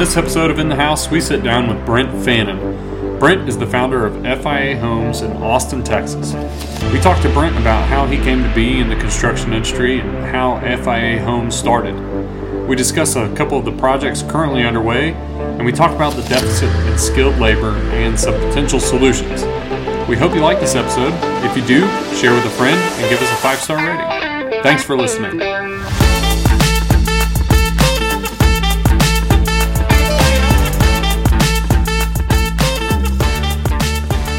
this episode of In the House, we sit down with Brent Fannin. Brent is the founder of FIA Homes in Austin, Texas. We talked to Brent about how he came to be in the construction industry and how FIA Homes started. We discuss a couple of the projects currently underway, and we talk about the deficit in skilled labor and some potential solutions. We hope you like this episode. If you do, share with a friend and give us a five star rating. Thanks for listening.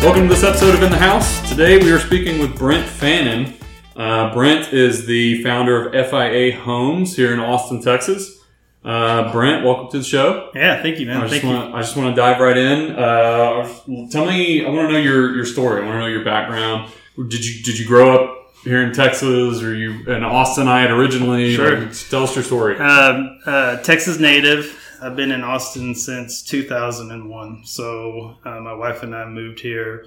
Welcome to this episode of In the House. Today we are speaking with Brent Fannin. Uh, Brent is the founder of FIA Homes here in Austin, Texas. Uh, Brent, welcome to the show. Yeah, thank you, man. I just Thank want you. I just want to dive right in. Uh, tell me, I want to know your your story. I want to know your background. Did you did you grow up here in Texas, or you an Austinite originally? Sure. Like, tell us your story. Um, uh, Texas native. I've been in Austin since 2001. So uh, my wife and I moved here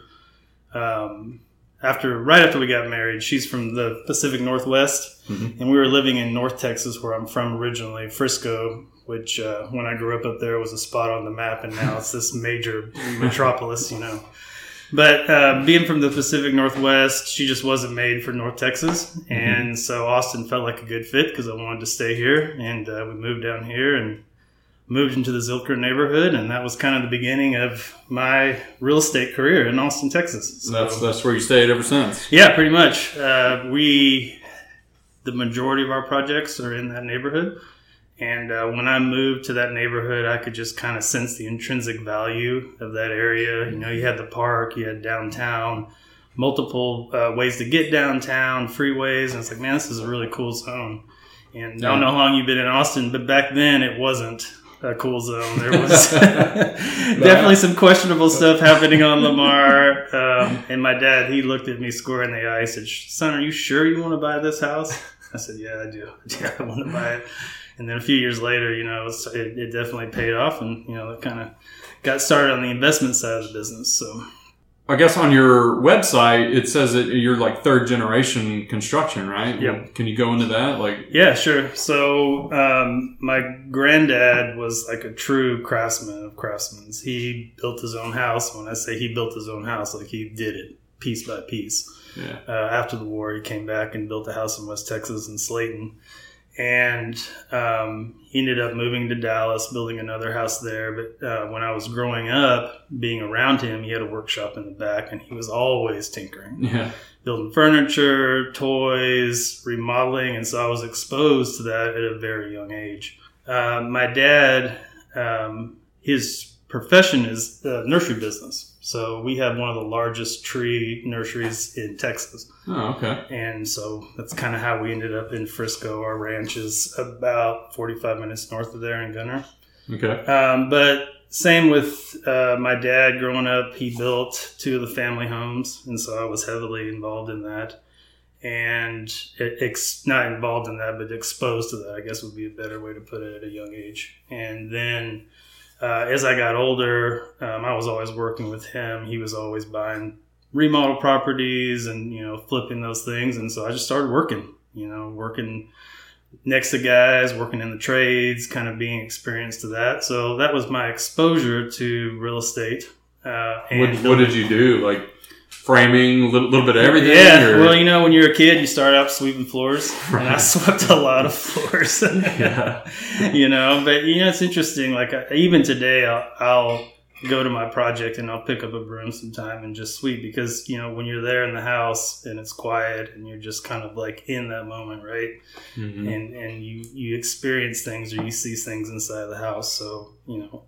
um, after right after we got married. She's from the Pacific Northwest, Mhm. and we were living in North Texas, where I'm from originally, Frisco. Which, uh, when I grew up up there, was a spot on the map, and now it's this major metropolis, you know. But uh, being from the Pacific Northwest, she just wasn't made for North Texas, and so Austin felt like a good fit because I wanted to stay here, and uh, we moved down here and moved into the Zilker neighborhood, and that was kind of the beginning of my real estate career in Austin, Texas. So, that's that's where you stayed ever since. yeah, pretty much. Uh, we the majority of our projects are in that neighborhood. And uh, when I moved to that neighborhood, I could just kind of sense the intrinsic value of that area. You know, you had the park, you had downtown, multiple uh, ways to get downtown, freeways, and it's like, man, this is a really cool zone. And I don't know how long you've been in Austin, but back then it wasn't a cool zone. There was definitely some questionable stuff happening on Lamar. Um, and my dad, he looked at me square in the eye. He said, "Son, are you sure you want to buy this house?" I said, "Yeah, I do. Yeah, I want to buy it." And then a few years later, you know, it, it, it definitely paid off, and you know, it kind of got started on the investment side of the business. So I guess on your website it says that you're like third generation construction, right? Yep. Can you go into that? Like, Yeah, sure. So um, my granddad was like a true craftsman of craftsmen. He built his own house. When I say he built his own house, like he did it piece by piece. yeah. Uh, after the war, he came back and built a house in West Texas in Slaton. And um, he ended up moving to Dallas, building another house there. But uh, when I was growing up, being around him, he had a workshop in the back, and he was always tinkering Yeah. building furniture, toys, remodeling, and so I was exposed to that at a very young age. Uh, my dad, um, his profession is the nursery business, so we have one of the largest tree nurseries in Texas, Oh, okay. and so that's kind of how we ended up in Frisco. Our ranch is about forty-five minutes north of there in Gunter. Okay. Um, but same with uh, my dad growing up, he built two of the family homes, and so I was heavily involved in that. And ex- not involved in that, but exposed to that, I guess would be a better way to put it at a young age. And then uh, as I got older, um, I was always working with him. He was always buying remodel properties and, you know, flipping those things. And so I just started working, you know, working next to guys, working in the trades, kind of being experienced to that. So that was my exposure to real estate. Uh, and What, what did you do? Like framing, a little, little bit of everything? Yeah, or- well, you know, when you're a kid, you start out sweeping floors, and I swept a lot of floors. Yeah. you know, but you know, it's interesting. Like I, even today, I'll, I'll go to my project and I'll pick up a broom sometime and just sweep because you know when you're there in the house and it's quiet and you're just kind of like in that moment, right? Mhm. and and you you experience things or you see things inside the house. So you know,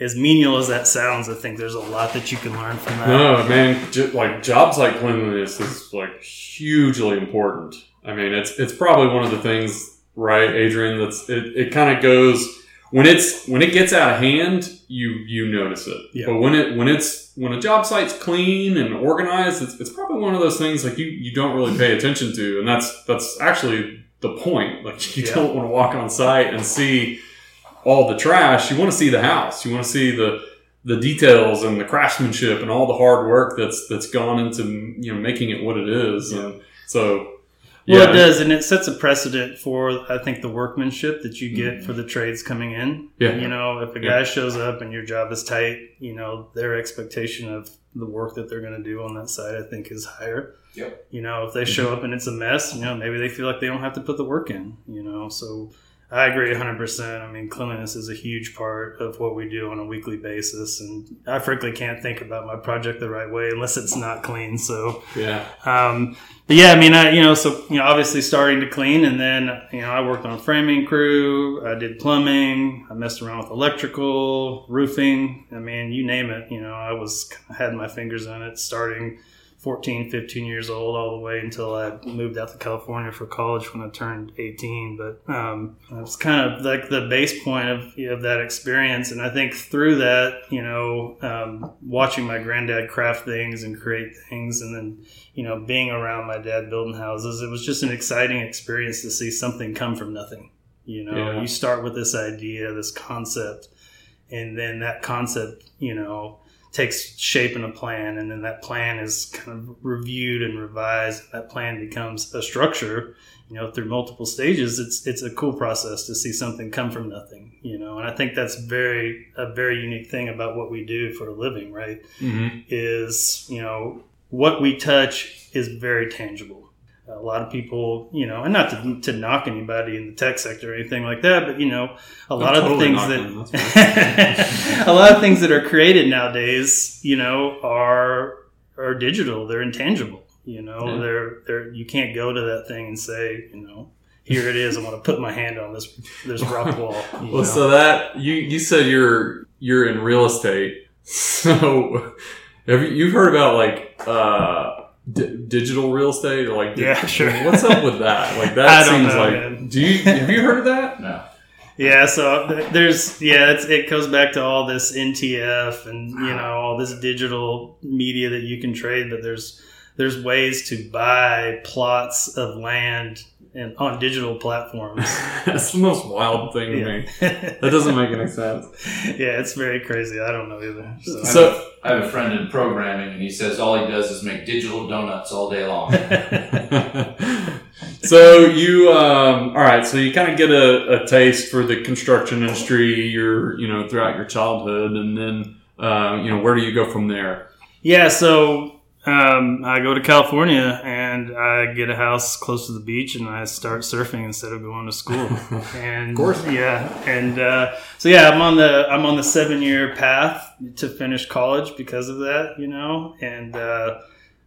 as menial as that sounds, I think there's a lot that you can learn from that. No, man, j- like jobs like cleanliness is like hugely important. I mean, it's it's probably one of the things, right, Adrian? That's it. It kind of goes when it's when it gets out of hand, you you notice it. Yeah. But when it when it's when a job site's clean and organized, it's, it's probably one of those things like you you don't really pay attention to, and that's that's actually the point. Like you Yeah. don't want to walk on site and see all the trash. You want to see the house. You want to see the the details and the craftsmanship and all the hard work that's that's gone into you know making it what it is. And so Well, Yeah. it does, and it sets a precedent for I think the workmanship that you get mm-hmm. for the trades coming in. Yeah. You know, if a Yeah. guy shows up and your job is tight, you know, their expectation of the work that they're going to do on that side, I think, is higher. Yep. You know, if they show mm-hmm. up and it's a mess, you know, maybe they feel like they don't have to put the work in. You know, so I agree 100%. I mean, cleanliness is a huge part of what we do on a weekly basis. And I frankly can't think about my project the right way unless it's not clean. So, Yeah. um, but yeah, I mean, I, you know, so, you know, obviously starting to clean and then, you know, I worked on a framing crew. I did plumbing. I messed around with electrical, roofing. I mean, you name it, you know, I was, had my fingers in it starting 14, 15 years old all the way until I moved out to California for college when I turned 18. But um, it's kind of like the base point of, of that experience. And I think through that, you know, um, watching my granddad craft things and create things, and then, you know, being around my dad building houses, it was just an exciting experience to see something come from nothing. You know, Yeah. you start with this idea, this concept, and then that concept, you know, takes shape in a plan and then that plan is kind of reviewed and revised. That plan becomes a structure you know through multiple stages. It's it's a cool process to see something come from nothing you know and i think that's very a very unique thing about what we do for a living right? Mm-hmm. is you know what we touch is very tangible a lot of people you know and not to, to knock anybody in the tech sector or anything like that but you know a lot of totally things that a lot of things that are created nowadays you know are are digital they're intangible you know Yeah. they're they're you can't go to that thing and say you know here it is i want to put my hand on this this rock wall you know? Well, so that you you said you're you're in real estate. So have you you've heard about like uh d- digital real estate or like di- Yeah, sure. What's up with that? Like that I don't seems know, like man. do you have you heard of that? No. Yeah, so there's yeah, it's, it goes back to all this NTF and you ah. know all this digital media that you can trade, but there's there's ways to buy plots of land and on digital platforms. That's the most wild thing to me. That doesn't make any sense. yeah, it's very crazy. I don't know either. So, So I have a friend in programming, and he says all he does is make digital donuts all day long. so you um, all right so you kind of get a, a taste for the construction industry your you know throughout your childhood and then uh, you know where do you go from there yeah, so um, I go to California and I get a house close to the beach and I start surfing instead of going to school. And Of course. yeah, and uh, so yeah, I'm on the I'm on the seven year path to finish college because of that, you know. And uh,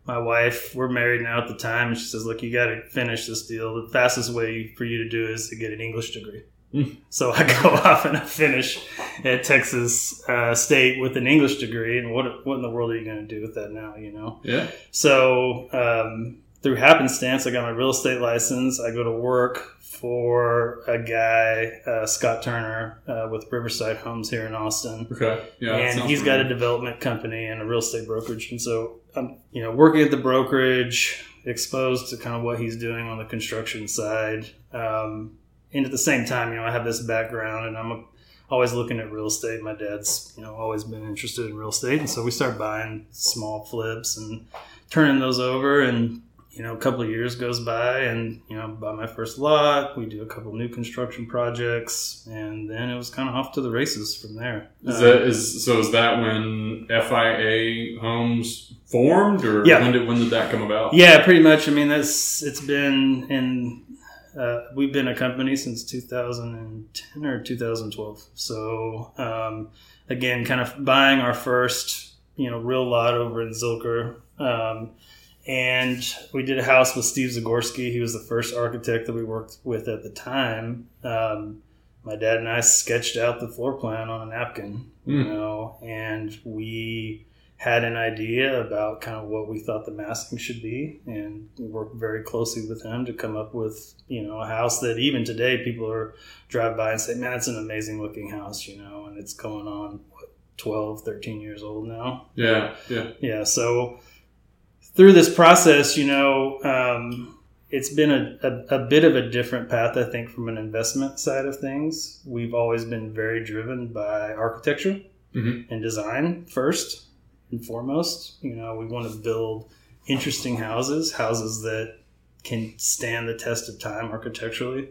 my wife, we're married now at the time, and she says, "Look, you got to finish this deal. The fastest way for you to do is to get an English degree." So I go off and I finish at Texas uh, State with an English degree, and what what in the world are you going to do with that now? You know. yeah So um, through happenstance, I got my real estate license. I go to work for a guy, uh, Scott Turner, uh, with Riverside Homes here in Austin, okay yeah and he's got a development company and a real estate brokerage. And so I'm, you know, working at the brokerage, exposed to kind of what he's doing on the construction side. Um, and at the same time, you know, I have this background, and I'm a, always looking at real estate. My dad's, you know, always been interested in real estate, and so we started buying small flips and turning those over. And you know, a couple of years goes by, and you know, buy my first lot. We do a couple new construction projects, and then it was kind of off to the races from there. is Uh, that is so is that when FIA homes formed or Yeah. when did when did that come about Yeah, pretty much. I mean, that's it's been in. Uh, we've been a company since 2010 or 2012. So um, again, kind of buying our first, you know, real lot over in Zilker. Um, and we did a house with Steve Zagorski. He was the first architect that we worked with at the time. Um, my dad and I sketched out the floor plan on a napkin, you Hmm. know, and we had an idea about kind of what we thought the massing should be and worked very closely with him to come up with you know a house that even today people are drive by and say man it's an amazing looking house you know and it's going on what 12 13 years old now? Yeah yeah. Yeah so through this process you know um, it's been a, a, a bit of a different path i think from an investment side of things. We've always been very driven by architecture Mhm. and design first and foremost you know we want to build interesting houses houses that can stand the test of time architecturally.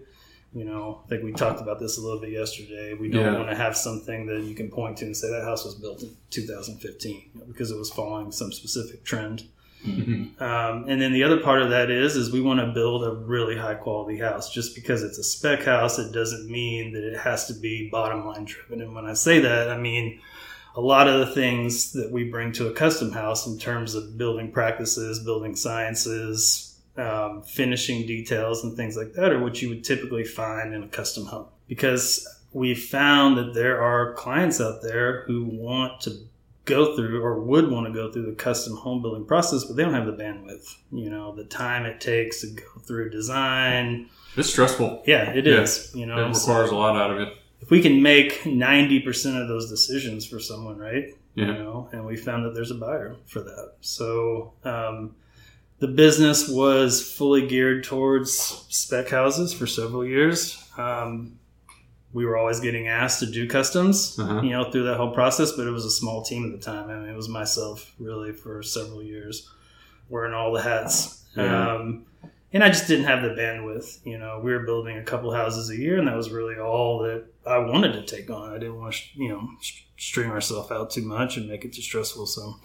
You know, I think we talked about this a little bit yesterday. We don't Yeah. want to have something that you can point to and say that house was built in 2015 you know, because it was following some specific trend. Mhm. Um, and then the other part of that is, is we want to build a really high quality house. Just because it's a spec house, it doesn't mean that it has to be bottom line driven. And when I say that, I mean a lot of the things that we bring to a custom house in terms of building practices, building sciences, um, finishing details, and things like that are what you would typically find in a custom home. Because we found that there are clients out there who want to go through or would want to go through the custom home building process, but they don't have the bandwidth. You know, the time it takes to go through design. It's stressful. Yeah, it Yeah. is. You know, It so requires a lot out of it. If we can make ninety percent of those decisions for someone, right? You Yeah. know, and we found that there's a buyer for that. So um, the business was fully geared towards spec houses for several years. Um, we were always getting asked to do customs, Uh-huh. you know, through that whole process, but it was a small team at the time. I mean, it was myself really for several years wearing all the hats. Yeah. Um, and I just didn't have the bandwidth. You know, we were building a couple houses a year, and that was really all that I wanted to take on. I didn't want to, you know, string ourselves out too much and make it too stressful. So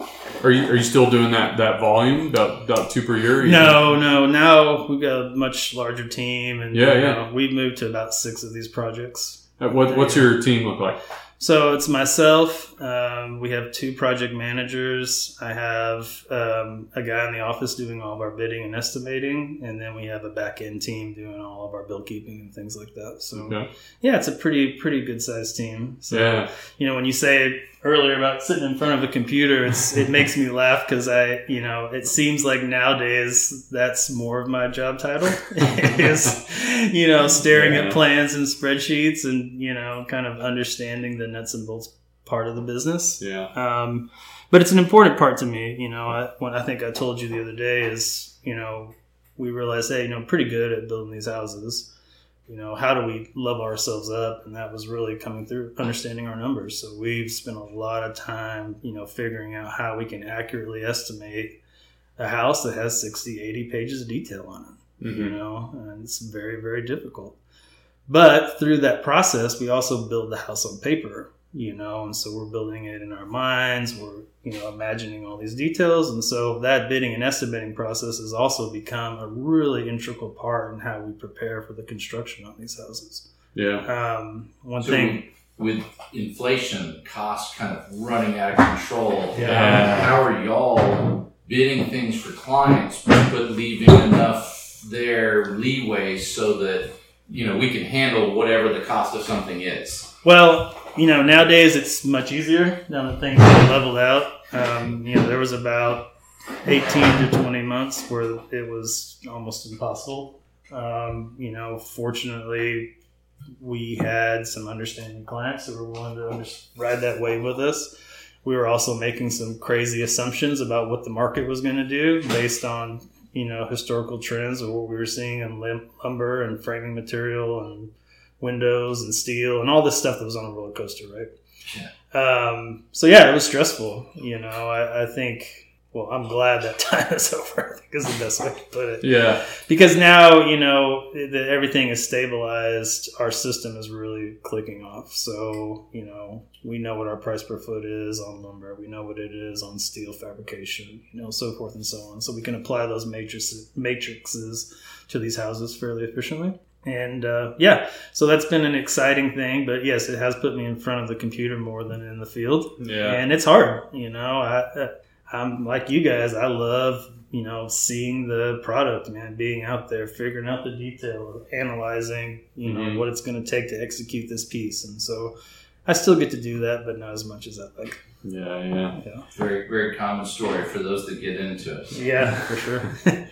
Are you are you still doing that that volume about about two per year? No, no. Now we've got a much larger team, and Yeah, yeah. know, we've moved to about six of these projects. Uh, What what's your team look like? So it's myself. Um, we have two project managers. I have um, a guy in the office doing all of our bidding and estimating, and then we have a back end team doing all of our bill keeping and things like that. So Okay. yeah, it's a pretty pretty good sized team. So Yeah. you know, when you say earlier about sitting in front of a computer, it's it makes me laugh because I, you know, it seems like nowadays that's more of my job title is, you know, staring Yeah. at plans and spreadsheets and you know, kind of understanding the nuts and bolts part of the business. Yeah. Um, but it's an important part to me. You know, I, when I think I told you the other day is, you know, we realized, hey, you know, I'm pretty good at building these houses. You know, how do we level ourselves up? And that was really coming through understanding our numbers. So we've spent a lot of time, you know, figuring out how we can accurately estimate a house that has 60, 80 pages of detail on it you Mhm. know, and it's very, very difficult. But through that process, we also build the house on paper, you know, and so we're building it in our minds. We're, you know, imagining all these details. And so that bidding and estimating process has also become a really integral part in how we prepare for the construction on these houses. Yeah. Um, one So thing, with inflation, costs kind of running out of control. Yeah. How are y'all bidding things for clients, but leaving enough there leeway so that you know we can handle whatever the cost of something is? Well, you know, nowadays it's much easier now that things are leveled out. Um, you know, there was about 18 to 20 months where it was almost impossible. Um, you know, fortunately, we had some understanding clients that were willing to ride that wave with us. We were also making some crazy assumptions about what the market was going to do based on, you know, historical trends of what we were seeing in lumber and framing material and windows and steel and all this stuff that was on a roller coaster, right? Yeah. Um, so yeah, it was stressful. You know, I, I think. Well, I'm glad that time is over. I think is the best way to put it. Yeah. Because now you know that everything is stabilized. Our system is really clicking off. So you know we know what our price per foot is on lumber. We know what it is on steel fabrication. You know, so forth and so on. So we can apply those matrices matrices to these houses fairly efficiently. And uh, yeah, so that's been an exciting thing. But yes, it has put me in front of the computer more than in the field Yeah. and it's hard you know I, i'm like you guys i love you know seeing the product man being out there figuring out the detail analyzing you know Mhm. what it's going to take to execute this piece and so i still get to do that but not as much as i like Yeah. Yeah. yeah Very very common story for those that get into it. yeah for sure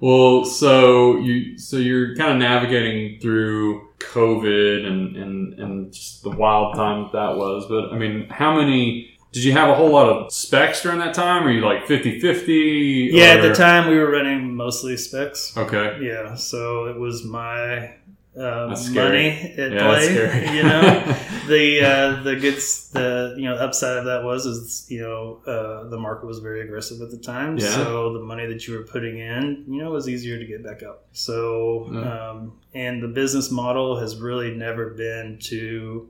Well, so you so you're kind of navigating through COVID and and and just the wild time that, that was. But I mean, how many did you have a whole lot of specs during that time? Or you like 50-50? yeah at the time we were running mostly specs Okay. yeah so it was my uh, money at Yeah, play. you know, the uh, the good the you know upside of that was is you know uh, the market was very aggressive at the time, Yeah. so the money that you were putting in, you know, was easier to get back up. So Yeah. um, and the business model has really never been to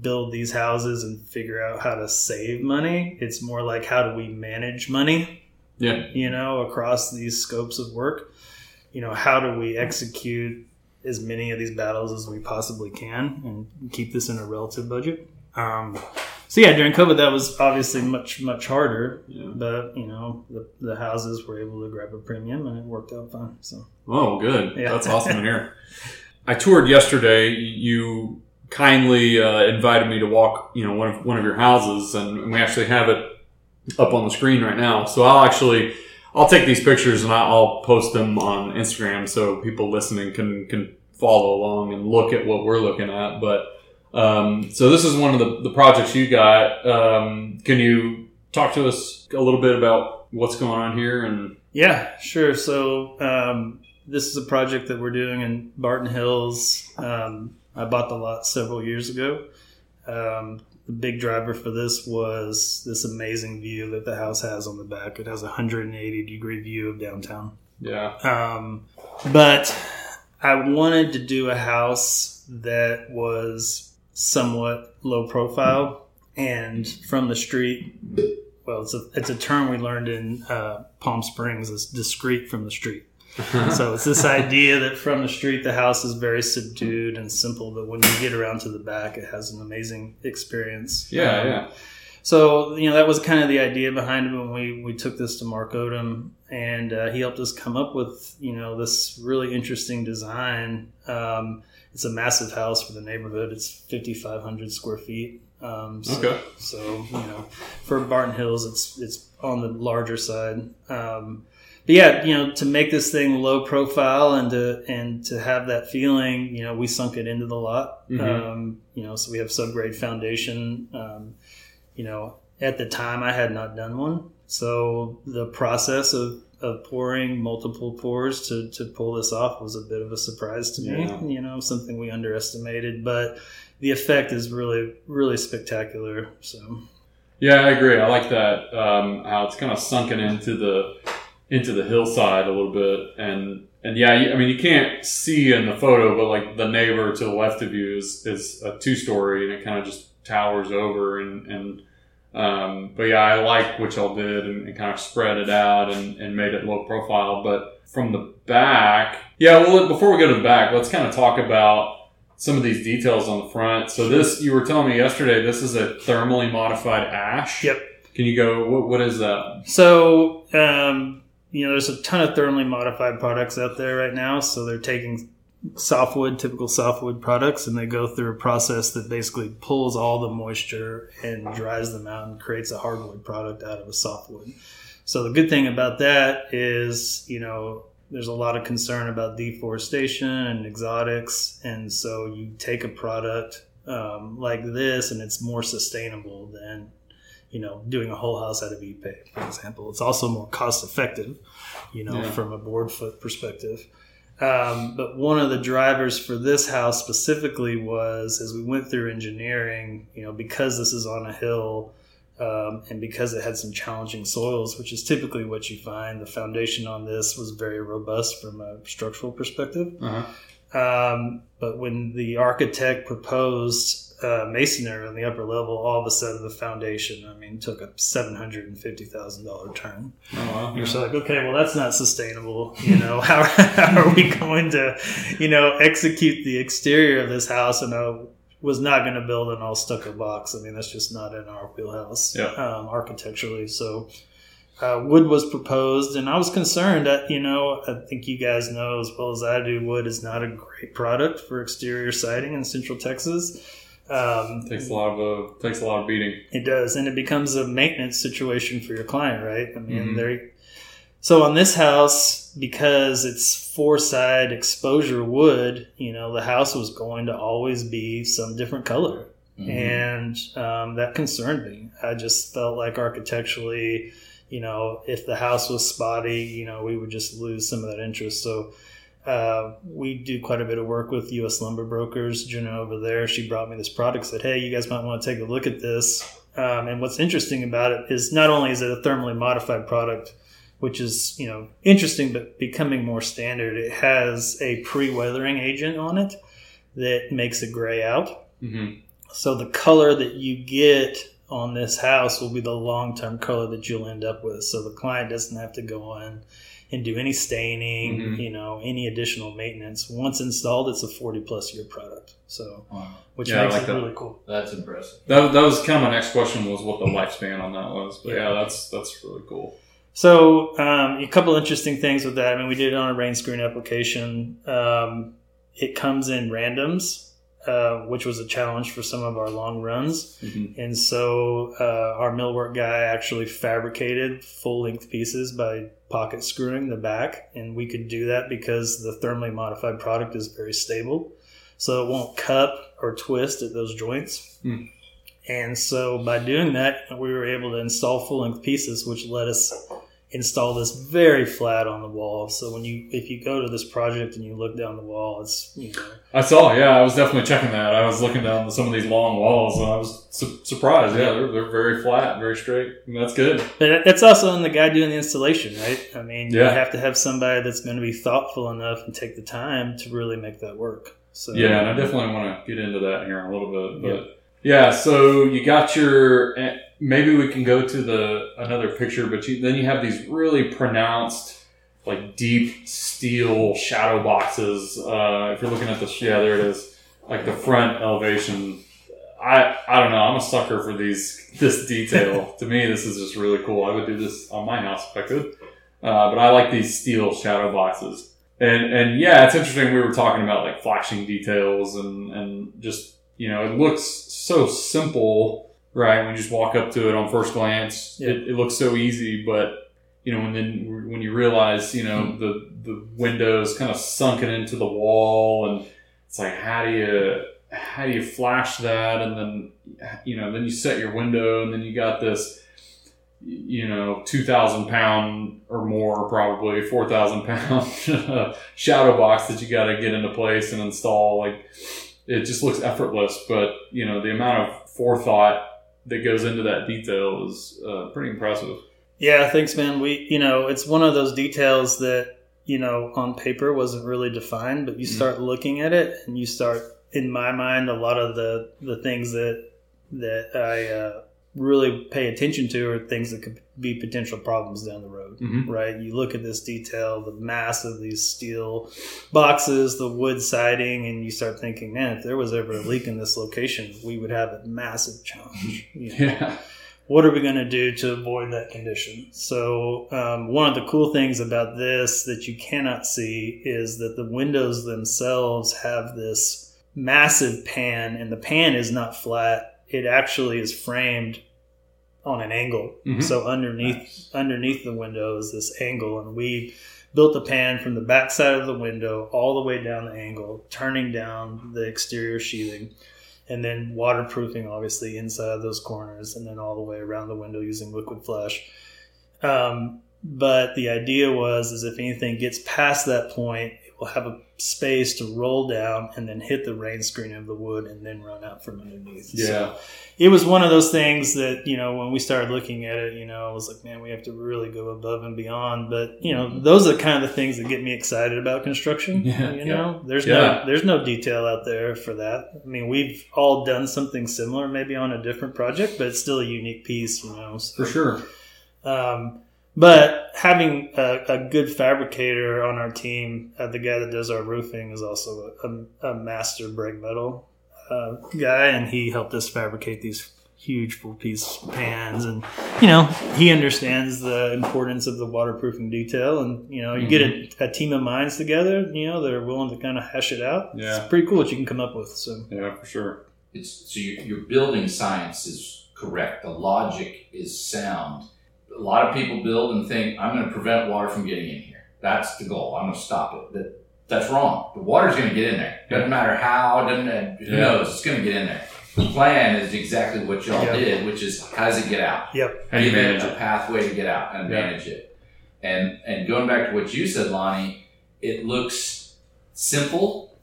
build these houses and figure out how to save money. It's more like how do we manage money Yeah. you know, across these scopes of work. You know, how do we execute as many of these battles as we possibly can and keep this in a relative budget? Um, so yeah, during COVID, that was obviously much much harder, Yeah. but you know, the, the houses were able to grab a premium and it worked out fine. So Oh, good. Yeah. That's awesome to hear. I toured yesterday. You kindly uh, invited me to walk, you know, one of one of your houses, and we actually have it up on the screen right now. So I'll actually I'll take these pictures and I'll post them on Instagram so people listening can can follow along and look at what we're looking at. But um, so this is one of the, the projects you got. Um, can you talk to us a little bit about what's going on here and Yeah, sure. So um, this is a project that we're doing in Barton Hills. Um, I bought the lot several years ago. The big driver for this was this amazing view that the house has on the back. It has a 180 degree view of downtown. yeah Um, but I wanted to do a house that was somewhat low profile and from the street. Well, it's a it's a term we learned in uh, Palm Springs. Is discreet from the street. so it's this idea that from the street the house is very subdued and simple, but when you get around to the back, it has an amazing experience. yeah Um, yeah so you know that was kind of the idea behind it when we we took this to Mark Odom, and uh, he helped us come up with you know this really interesting design. Um, it's a massive house for the neighborhood. It's fifty five hundred square feet. Um, so, Okay. So you know, for Barton Hills, it's it's on the larger side. Um, but yeah, you know, to make this thing low profile and to and to have that feeling, you know, we sunk it into the lot. Mhm. Um, you know, so we have subgrade foundation. Um, you know, at the time I had not done one. So the process of, of pouring multiple pours to, to pull this off was a bit of a surprise to Yeah. me, you know, something we underestimated, but the effect is really, really spectacular. So, Yeah, I agree. I like that um, how it's kind of sunken into the into the hillside a little bit, and and yeah, I mean you can't see in the photo, but like the neighbor to the left of you is is a two story, and it kind of just towers over, and and um, but yeah, I like what y'all did and, and kind of spread it out and, and made it low profile. But from the back, yeah. Well, before we go to the back, let's kind of talk about some of these details on the front. So this, you were telling me yesterday, this is a thermally modified ash. Yep. Can you go? What, what is that? so, um, you know, there's a ton of thermally modified products out there right now. So they're taking softwood, typical softwood products, and they go through a process that basically pulls all the moisture and dries them out and creates a hardwood product out of a softwood. So the good thing about that is, you know, there's a lot of concern about deforestation and exotics, and so you take a product um, like this, and it's more sustainable than you know, doing a whole house out of Ipe, for example. It's also more cost effective, you know, Yeah. from a board foot perspective. Um, but one of the drivers for this house specifically was as we went through engineering, you know, because this is on a hill um, and because it had some challenging soils, which is typically what you find, the foundation on this was very robust from a structural perspective. Uh-huh. Um, but when the architect proposed uh, masonry on the upper level, all of a sudden the foundation, I mean, took a seven hundred and fifty thousand dollar turn. Oh, wow. You're just like, okay, well, that's not sustainable. You know, how, how are we going to, you know, execute the exterior of this house? And I was not going to build an all stucco box. I mean, that's just not in our wheelhouse Yeah. um, architecturally. So. Uh, wood was proposed, and I was concerned that you know I think you guys know as well as I do. Wood is not a great product for exterior siding in Central Texas. Um, takes a lot of uh, takes a lot of beating. it does, and it becomes a maintenance situation for your client, right? I mean, Mhm. they're so on this house because it's four side exposure wood. You know, the house was going to always be some different color, Mhm. and um, that concerned me. I just felt like architecturally, you know, if the house was spotty, you know, we would just lose some of that interest. So. Uh, we do quite a bit of work with U.S. lumber brokers. Jenna over there, she brought me this product. Said, "Hey, you guys might want to take a look at this." Um, and what's interesting about it is not only is it a thermally modified product, which is you know interesting but becoming more standard. It has a pre-weathering agent on it that makes it gray out. Mm-hmm. So the color that you get on this house will be the long-term color that you'll end up with. So the client doesn't have to go in and do any staining, Mhm. you know, any additional maintenance. Once installed, it's a 40 plus year product. So, Wow. which Yeah, makes like it that. really cool. That's impressive. That, that was kind of my next question was what the lifespan on that was. But Yeah. yeah, that's that's really cool. So, um, a couple interesting things with that. I mean, we did it on a rain screen application. Um, it comes in randoms, uh, which was a challenge for some of our long runs. Mhm. And so uh, our millwork guy actually fabricated full length pieces by pocket screwing the back. And we could do that because the thermally modified product is very stable. So it won't cup or twist at those joints. Hmm. And so by doing that, we were able to install full length pieces, which let us install this very flat on the wall. So when you, if you go to this project and you look down the wall, it's, you know, I saw. Yeah, I was definitely checking that. I was looking down some of these long walls, and I was su- surprised. Yeah, they're, they're very flat, very straight. And that's good. But that's also on the guy doing the installation, right? I mean, you Yeah. have to have somebody that's going to be thoughtful enough and take the time to really make that work. So Yeah, and I definitely want to get into that here in a little bit. But yeah, so you got your. Maybe we can go to the another picture, but you, then you have these really pronounced, like deep steel shadow boxes. Uh, if you're looking at this, yeah, there it is. Like the front elevation. I I don't know. I'm a sucker for these this detail. to me, this is just really cool. I would do this on my house if I could. Uh, but I like these steel shadow boxes. And and yeah, it's interesting. We were talking about like flashing details and and just you know it looks so simple, right? When you just walk up to it on first glance, Yeah. it, it looks so easy. But you know, when then when you realize you know mm-hmm. the the windows kind of sunken into the wall, and it's like how do you how do you flash that? And then you know then you set your window, and then you got this you know, 2,000 pound or more, probably 4,000 pound shadow box that you got to get into place and install. Like, it just looks effortless, but, you know, the amount of forethought that goes into that detail is uh, pretty impressive. Yeah, thanks, man. We, you know, it's one of those details that, you know, on paper wasn't really defined, but you Mhm. start looking at it and you start, in my mind, a lot of the, the things that, that I uh, really pay attention to are things that could be potential problems down the road. Mm-hmm. right? You look at this detail, the mass of these steel boxes, the wood siding, and you start thinking, man, if there was ever a leak in this location, we would have a massive challenge. You know, Yeah. What are we going to do to avoid that condition? So, um, one of the cool things about this that you cannot see is that the windows themselves have this massive pan, and the pan is not flat. It actually is framed on an angle. Mhm. So underneath underneath the window is this angle, and we built the pan from the back side of the window all the way down the angle, turning down the exterior sheathing, and then waterproofing obviously inside those corners, and then all the way around the window using liquid flash. Um, but the idea was is if anything gets past that point, will have a space to roll down and then hit the rain screen of the wood and then run out from underneath. So Yeah. it was one of those things that you know when we started looking at it you know i was like man we have to really go above and beyond but you know those are the kind of the things that get me excited about construction Yeah, you know there's Yeah. no there's no detail out there for that i mean we've all done something similar maybe on a different project but it's still a unique piece you know so, For sure. um, but having a, a good fabricator on our team, uh, the guy that does our roofing is also a, a master brake metal uh, guy, and he helped us fabricate these huge full piece pans. And you know, he understands the importance of the waterproofing detail. And you know, you get a, a team of minds together, you know, that are willing to kind of hash it out. Yeah. It's pretty cool what you can come up with. So Yeah, for sure. It's so your, your building science is correct. The logic is sound. A lot of people build and think I'm going to prevent water from getting in here. That's the goal. I'm going to stop it. That that's wrong. The water's going to get in there. Doesn't matter how. Doesn't who Yeah. knows? It's going to get in there. The plan is exactly what y'all Yeah. did, which is how does it get out? yep, How do you manage a pathway to get out and Yeah. manage it. And and going back to what you said, Lonnie, it looks simple,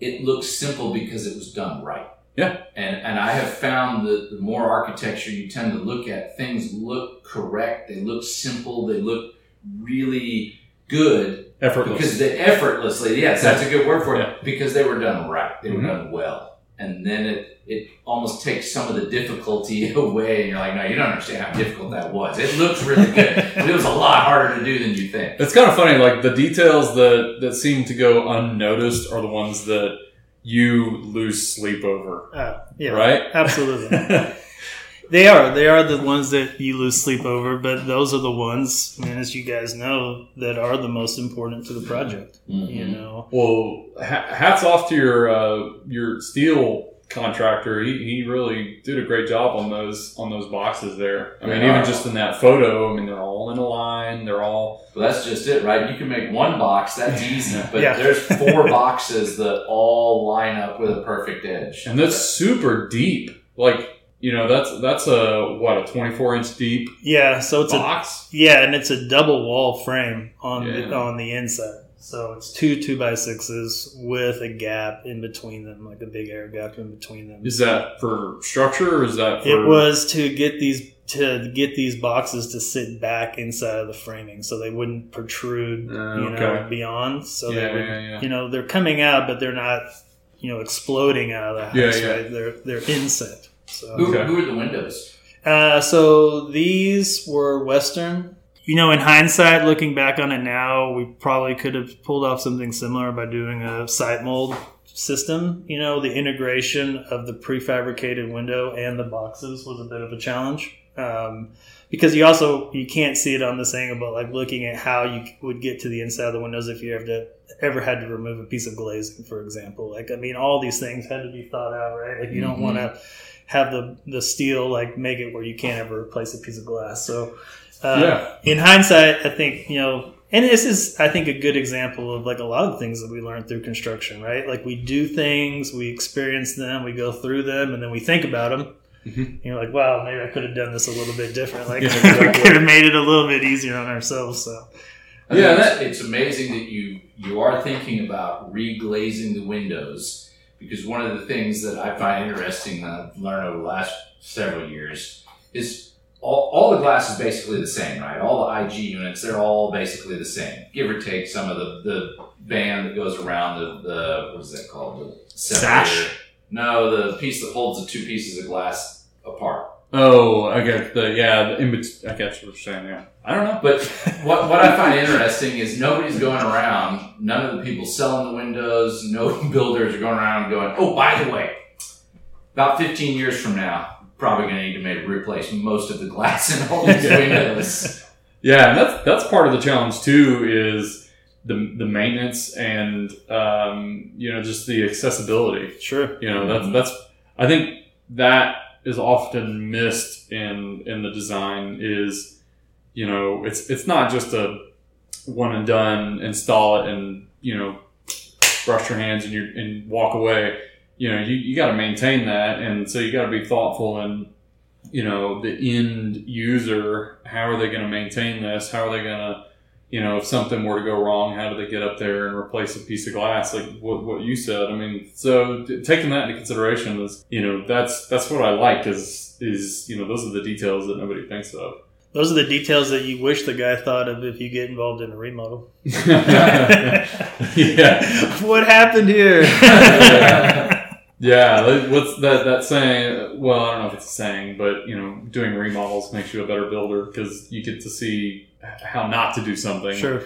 it looks simple because it was done right. Yeah. And and I have found that the more architecture you tend to look at, things look correct. They look simple. They look really good Effortless. because they effortlessly. Yes, that's a good word for it. Yeah. Because they were done right. They were Mhm. done well. And then it it almost takes some of the difficulty away, and you're like, no, you don't understand how difficult that was. It looks really good, but it was a lot harder to do than you think. It's kind of funny, like the details that that seem to go unnoticed are the ones that you lose sleep over, Uh, yeah, right? absolutely. They are. They are the ones that you lose sleep over, but those are the ones, as you guys know, that are the most important to the project. You Mhm. know, well, hats off to your uh, your steel contractor. He, he really did a great job on those on those boxes there. I mean, They even just in that photo, I mean, they're all in a line. They're all Well, that's just it, right? You can make one box, that's easy, but Yeah. there's four boxes that all line up with a perfect edge. and that's super deep. Like you know, that's that's a what a twenty four inch deep yeah. So it's a box. yeah, and it's a double wall frame on the, on the inside. So it's two two by sixes with a gap in between them, like a big air gap in between them. Is that for structure or is that for It was to get these to get these boxes to sit back inside of the framing, so they wouldn't protrude, Uh, you okay. know, beyond. So yeah, they would, yeah, yeah. you know, they're coming out, but they're not, you know, exploding out of the house. yeah. Right? They're they're inset. So Who, Okay. who are the windows? uh, so these were Western. You know, in hindsight, looking back on it now, we probably could have pulled off something similar by doing a site mold system. You know, the integration of the prefabricated window and the boxes was a bit of a challenge um, because you also you can't see it on this angle, but like looking at how you would get to the inside of the windows if you ever to, ever had to remove a piece of glazing, for example. Like, I mean, all these things had to be thought out, right? Like, you don't Mhm. want to have the the steel like make it where you can't ever replace a piece of glass. So, uh, Yeah. in hindsight, I think you know, and this is I think a good example of like a lot of things that we learn through construction, right? Like we do things, we experience them, we go through them, and then we think about them. Mhm. And you're like, wow, maybe I could have done this a little bit different. Like Yeah, we could have made it a little bit easier on ourselves. So I Yeah, that- it's, it's amazing that you you are thinking about reglazing the windows because one of the things that I find interesting that I've learned over the last several years is all, all the glass is basically the same, right? All the IG units, they're all basically the same, give or take some of the, the band that goes around the, the what is that called? The Sash? No, the piece that holds the two pieces of glass apart. Oh, I get the yeah. The in bet- I get what you're saying. Yeah, I don't know. But what, what I find interesting is nobody's going around, none of the people selling the windows, no builders are going around going, oh, by the way, about 15 years from now, probably going to need to maybe replace most of the glass in all these windows. Yeah, and that's that's part of the challenge too. Is the the maintenance and um, you know just the accessibility. sure, You know that's that's I think that is often missed in in the design is you know it's it's not just a one and done install it and you know brush your hands and you and walk away you know you, you got to maintain that and so you got to be thoughtful and you know the end user how are they going to maintain this? How are they going to you know if something were to go wrong how do they get up there and replace a piece of glass? Like what, what you said. I mean so taking that into consideration is you know that's that's what i like is is you know those are the details that nobody thinks of. Those are the details that you wish the guy thought of if you get involved in a remodel. yeah. What happened here? Yeah, what's that that saying? Well, I don't know if it's a saying, but you know, doing remodels makes you a better builder because you get to see how not to do something. sure.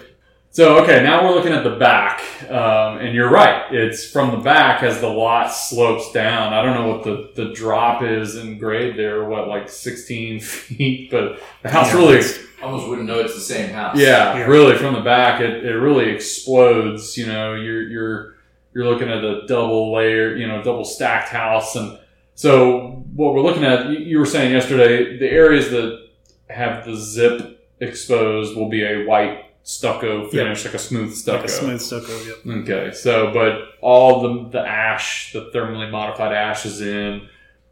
So, okay, now we're looking at the back, um, and you're right. It's from the back as the lot slopes down. I don't know what the, the drop is in grade there. What like 16 feet, but the house Yeah. really Almost wouldn't know it's the same house. yeah, Yeah. really from the back, it, it really explodes. You know, you're you're you're looking at a double layer, you know, double stacked house, and so what we're looking at, you, you were saying yesterday, the areas that have the zip exposed will be a white stucco finish, like a smooth stucco. Like a smooth stucco. Yep. Okay, so but all the the ash, the thermally modified ash is in.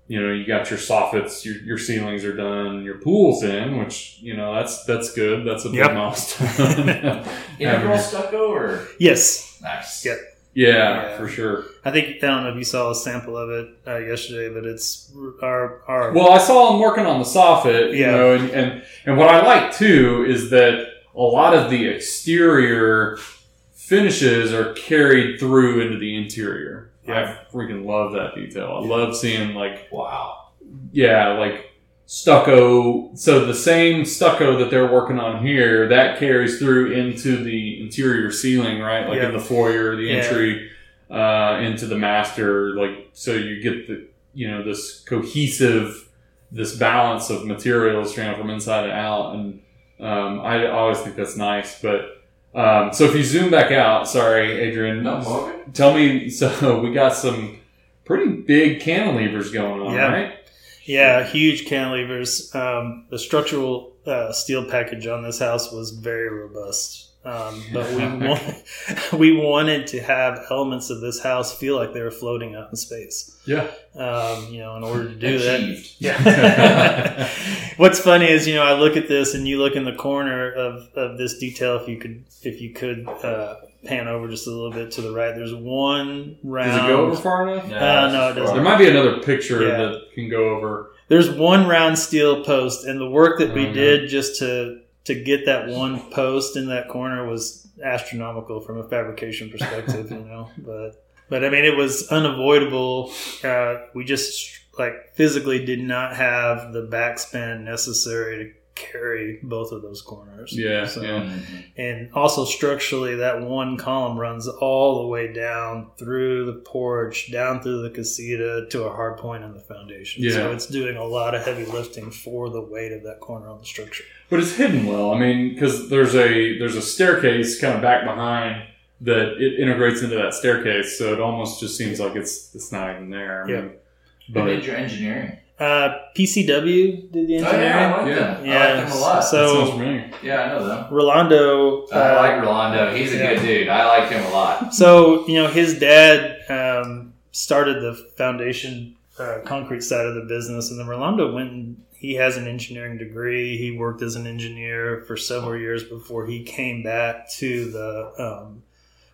You know, you got your soffits, your, your ceilings are done, your pool's in, which you know that's that's good. That's a big Yep. milestone. Integral stucco or Yes. nice? Yep. Yeah, Yeah. for sure. I think I don't know if you saw a sample of it uh, yesterday, but it's our our Well, I saw him working on the soffit, you Yeah. know, and, and and what I like too is that a lot of the exterior finishes are carried through into the interior. Yeah. I freaking love that detail. I love seeing like Wow. yeah, like stucco. So the same stucco that they're working on here that carries through into the interior ceiling, right? Like Yeah. in the foyer, the Yeah. entry uh, into the master. Like so, you get the you know this cohesive, this balance of materials, you know, from inside and out, and um, I always think that's nice, but. Um, so if you zoom back out, sorry, Adrian, No, Morgan. tell me. So we got some pretty big cantilevers going on, Yeah. right? Yeah, huge cantilevers. Um, the structural uh, steel package on this house was very robust, um, but we want, we wanted to have elements of this house feel like they were floating out in space. Yeah. Um, you know, in order to do that. Yeah. What's funny is, you know, I look at this and you look in the corner of, of this detail. If you could, if you could uh, pan over just a little bit to the right, there's one round. Does it go over far enough? Uh, no, it doesn't. There might be another picture Yeah. that can go over. there's one round steel post and the work that we Oh, did just to to get that one post in that corner was astronomical from a fabrication perspective you know but but i mean it was unavoidable uh, we just like physically did not have the backspan necessary to carry both of those corners Yeah, so, yeah. And also structurally that one column runs all the way down through the porch down through the casita to a hard point in the foundation Yeah. so it's doing a lot of heavy lifting for the weight of that corner on the structure But it's hidden well. I mean, because there's a there's a staircase kind of back behind that it integrates into that staircase, so it almost just seems like it's it's not even there. I Yeah. mean, Who but did your engineering? Uh, pcw did the Oh, engineering yeah, I like Yeah. them. I like them a lot. so- that familiar. yeah, I know them. rolando I uh, like Rolando. He's a yeah. good dude. I like him a lot. So you know, his dad um, started the foundation uh, concrete side of the business, and then Rolando went. And he has an engineering degree. He worked as an engineer for several years before he came back to the um,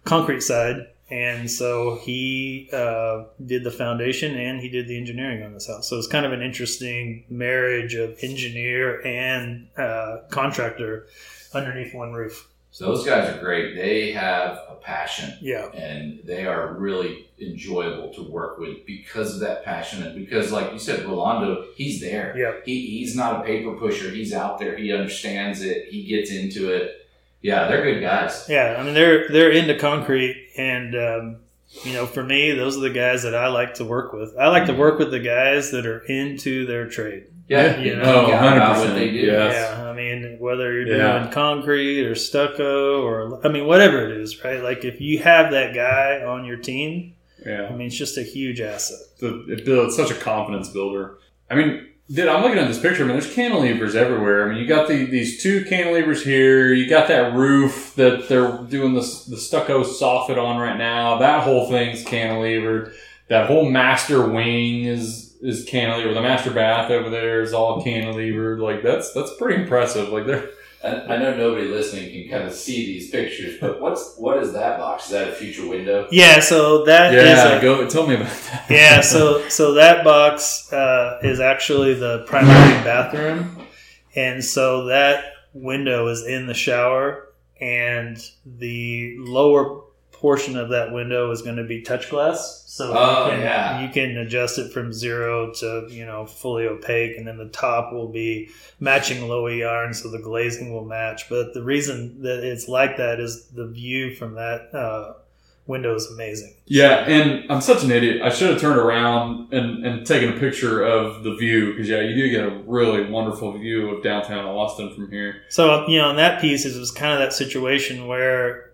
concrete side. And so he uh, did the foundation and he did the engineering on this house. So it's kind of an interesting marriage of engineer and uh, contractor underneath one roof. So those guys are great. They have a passion Yeah. and they are really enjoyable to work with because of that passion and because, like you said, Rolando, he's there. Yeah. He, he's not a paper pusher. He's out there. He understands it. He gets into it. Yeah, they're good guys. Yeah, I mean they're they're into concrete, and um, you know, for me, those are the guys that I like to work with. I like to work with the guys that are into their trade. Yeah, You you know, know, Oh, 100%, what they do. yeah. Yes. Yeah, I mean, whether you're Yeah. doing concrete or stucco or I mean, whatever it is, right? Like if you have that guy on your team, yeah, I mean, it's just a huge asset. the, it builds such a confidence builder. I mean, dude, I'm looking at this picture. I mean, there's cantilevers everywhere. I mean, you got the, these two cantilevers here. You got that roof that they're doing the, the stucco soffit on right now. That whole thing's cantilevered. That whole master wing is is cantilever. The master bath over there is all cantilevered. Like that's that's pretty impressive. Like they're I know nobody listening can kind of see these pictures, but what's what is that box? Is that a future window? Yeah, so that is yeah. a, go tell me about that. yeah, so so that box uh, is actually the primary bathroom, and so that window is in the shower, and the lower portion of that window is going to be touch glass. So Oh, you can, yeah. you can adjust it from zero to you know fully opaque, and then the top will be matching low yarn, so the glazing will match. But the reason that it's like that is the view from that uh, window is amazing. Yeah, and I'm such an idiot. I should have turned around and, and taken a picture of the view because yeah, you do get a really wonderful view of downtown Austin from here. So you know, in that piece, it was kind of that situation where,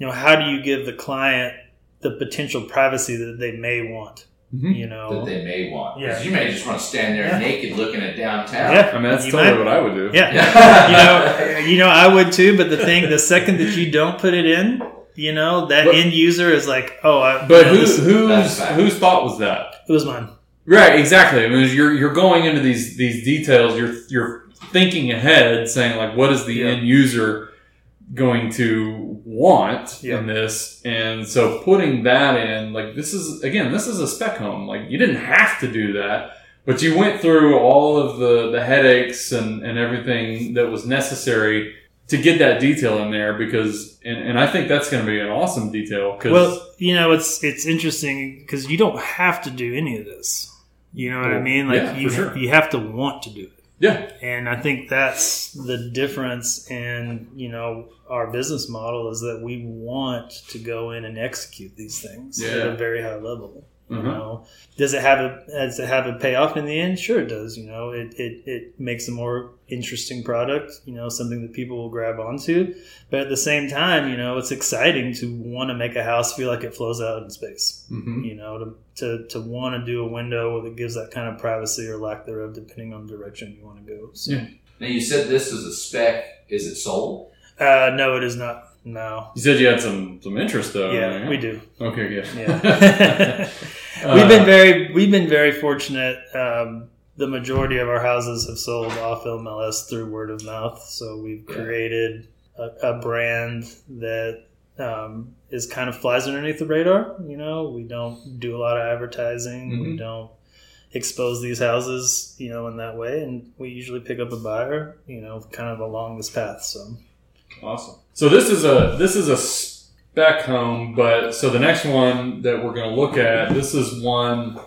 you know, how do you give the client the potential privacy that they may want? Mhm. You know, That they may want. 'Cause Yeah. you may just want to stand there Yeah. naked looking at downtown. yeah, I mean, that's You totally might- what I would do. yeah. Yeah. you know, you know, I would too. But the thing, the second that you don't put it in, you know, that But- end user is like, oh, I, But you know, who, this- whose whose thought was that? it was mine. Right, exactly. I mean, you're you're going into these these details. You're you're thinking ahead, saying like, what is the Yeah. end user going to want Yeah. in this. And so putting that in, like this is again, this is a spec home. Like you didn't have to do that, but you went through all of the, the headaches and, and everything that was necessary to get that detail in there because and, and I think that's going to be an awesome detail because Well, you know, it's it's interesting because you don't have to do any of this. You know what I oh, mean? Like yeah, you sure. you have to want to do it. Yeah, And I think that's the difference in, you know, our business model is that we want to go in and execute these things at a very high level. You Mhm. know, does it have a does it have a payoff in the end? Sure, it does. You know, it, it it makes a more interesting product. You know, something that people will grab onto. But at the same time, you know, it's exciting to want to make a house feel like it flows out in space. hmm You know, to to, to want to do a window that gives that kind of privacy or lack thereof, depending on the direction you want to go. So. Yeah. Now you said this is a spec. Is it sold? Uh, no, it is not. No. you said you had some some interest though. Yeah, we do. Okay, good. Yeah. Uh, we've been very we've been very fortunate. Um, the majority of our houses have sold off MLS through word of mouth. So we've created a, a brand that um, is kind of flies underneath the radar. You know, we don't do a lot of advertising. We Mhm. don't expose these houses, you know, in that way. And we usually pick up a buyer, you know, kind of along this path. So Awesome. So this is a this is a spec home, but so the next one that we're going to look at, this is one.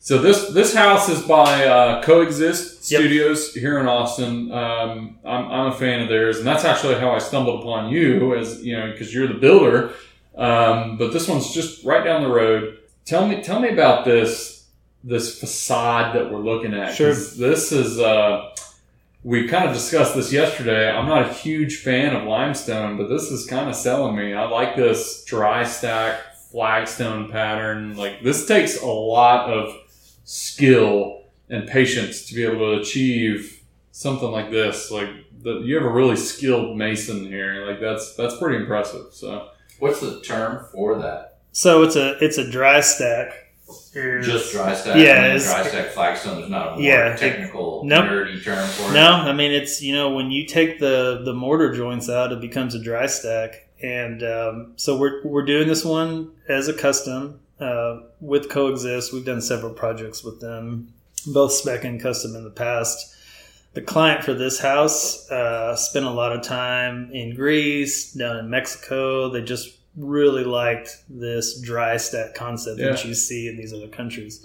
So this this house is by uh, Coexist Yep. Studios here in Austin. Um, I'm, I'm a fan of theirs, and that's actually how I stumbled upon you, as you know, because you're the builder. Um, but this one's just right down the road. Tell me tell me about this this facade that we're looking at. Sure. This is. Uh, we kind of discussed this yesterday. I'm not a huge fan of limestone, but this is kind of selling me. I like this dry stack flagstone pattern. Like this takes a lot of skill and patience to be able to achieve something like this. Like the, you have a really skilled mason here. Like that's that's pretty impressive. So What's the term for that? so it's a it's a dry stack. Just dry stack. Yeah, I mean, dry stack flagstone. There's not a Yeah, it- technical, Nope. nerdy term for it. No, I mean it's you know when you take the the mortar joints out, it becomes a dry stack, and um, so we're we're doing this one as a custom uh, with Coexist. We've done several projects with them, both spec and custom in the past. The client for this house uh, spent a lot of time in Greece, down in Mexico. They just really liked this dry stack concept that you see in these other countries.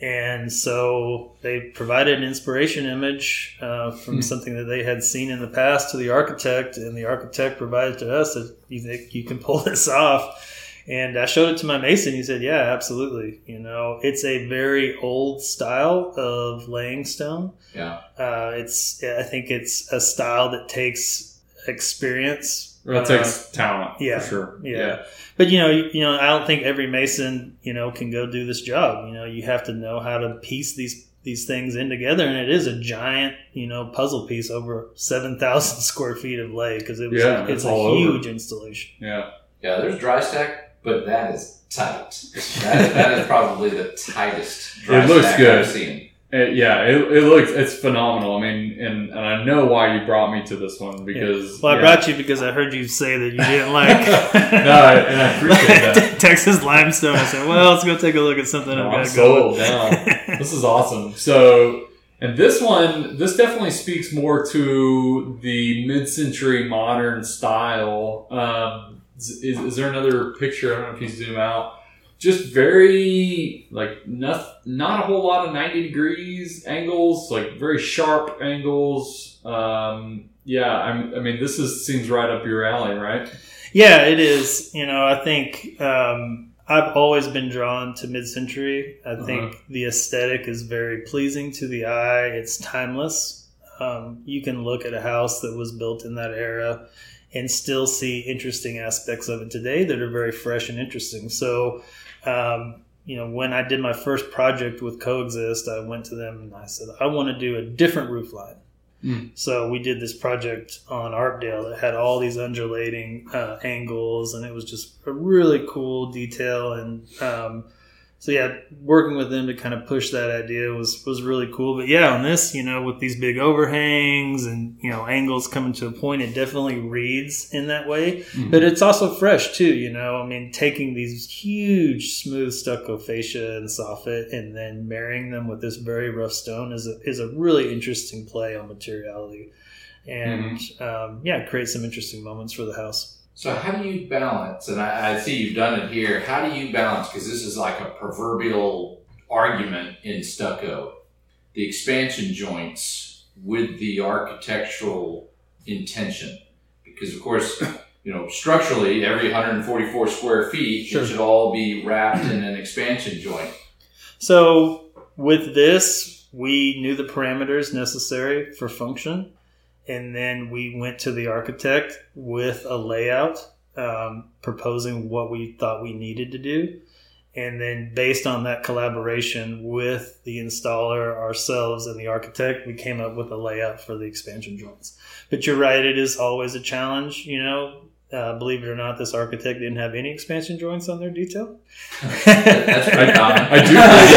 And so they provided an inspiration image uh, from Hmm. something that they had seen in the past to the architect, and the architect provided to us that you think you can pull this off. And I showed it to my mason. He said, "Yeah, absolutely. You know, it's a very old style of laying stone. Yeah. Uh, it's I think it's a style that takes experience. That Uh, takes talent yeah, for sure. yeah. But you know, you, you know, I don't think every mason, you know, can go do this job. You know, you have to know how to piece these these things in together, and it is a giant, you know, puzzle piece over seven thousand square feet of lay because it was Yeah, it's, it's a all over. huge installation. yeah. Yeah, there's dry stack, but that is tight. That is, that is probably the tightest dry It looks stack good. I've seen. It, yeah, it, it looks it's phenomenal. I mean, and, and I know why you brought me to this one because Well, I yeah. brought you because I heard you say that you didn't like. No, I- and I appreciate that. Texas limestone. I said, well, let's go take a look at something No, I've I'm sold now. this is awesome. So, and this one, this definitely speaks more to the mid-century modern style. Um, is, is there another picture? I don't know if you zoom out. Just very like not not a whole lot of ninety degrees angles, like very sharp angles. Um, yeah, I'm, I mean, this is seems right up your alley, right? Yeah, it is. You know, I think um, I've always been drawn to mid-century. I Uh-huh. think the aesthetic is very pleasing to the eye. It's timeless. Um, you can look at a house that was built in that era and still see interesting aspects of it today that are very fresh and interesting. So, um, you know, when I did my first project with Coexist, I went to them and I said, I want to do a different roof line. Mm. So we did this project on Arpdale that had all these undulating uh, angles, and it was just a really cool detail. And um, so yeah, working with them to kind of push that idea was was really cool. But yeah, on this, you know, with these big overhangs and you know angles coming to a point, it definitely reads in that way. Mm-hmm. But it's also fresh too. You know, I mean, taking these huge smooth stucco fascia and soffit and then marrying them with this very rough stone is a, is a really interesting play on materiality, and mm-hmm. um, yeah, create some interesting moments for the house. So how do you balance? And I, I see you've done it here. How do you balance? Because this is like a proverbial argument in stucco: the expansion joints with the architectural intention. Because of course, you know, structurally, every 144 square feet sure. it should all be wrapped in an expansion joint. So with this, we knew the parameters necessary for function and then we went to the architect with a layout um, proposing what we thought we needed to do. And then based on that collaboration with the installer ourselves and the architect we came up with a layout for the expansion joints but you're right it is always a challenge you know uh, believe it or not, this architect didn't have any expansion joints on their detail. That's pretty common. I do believe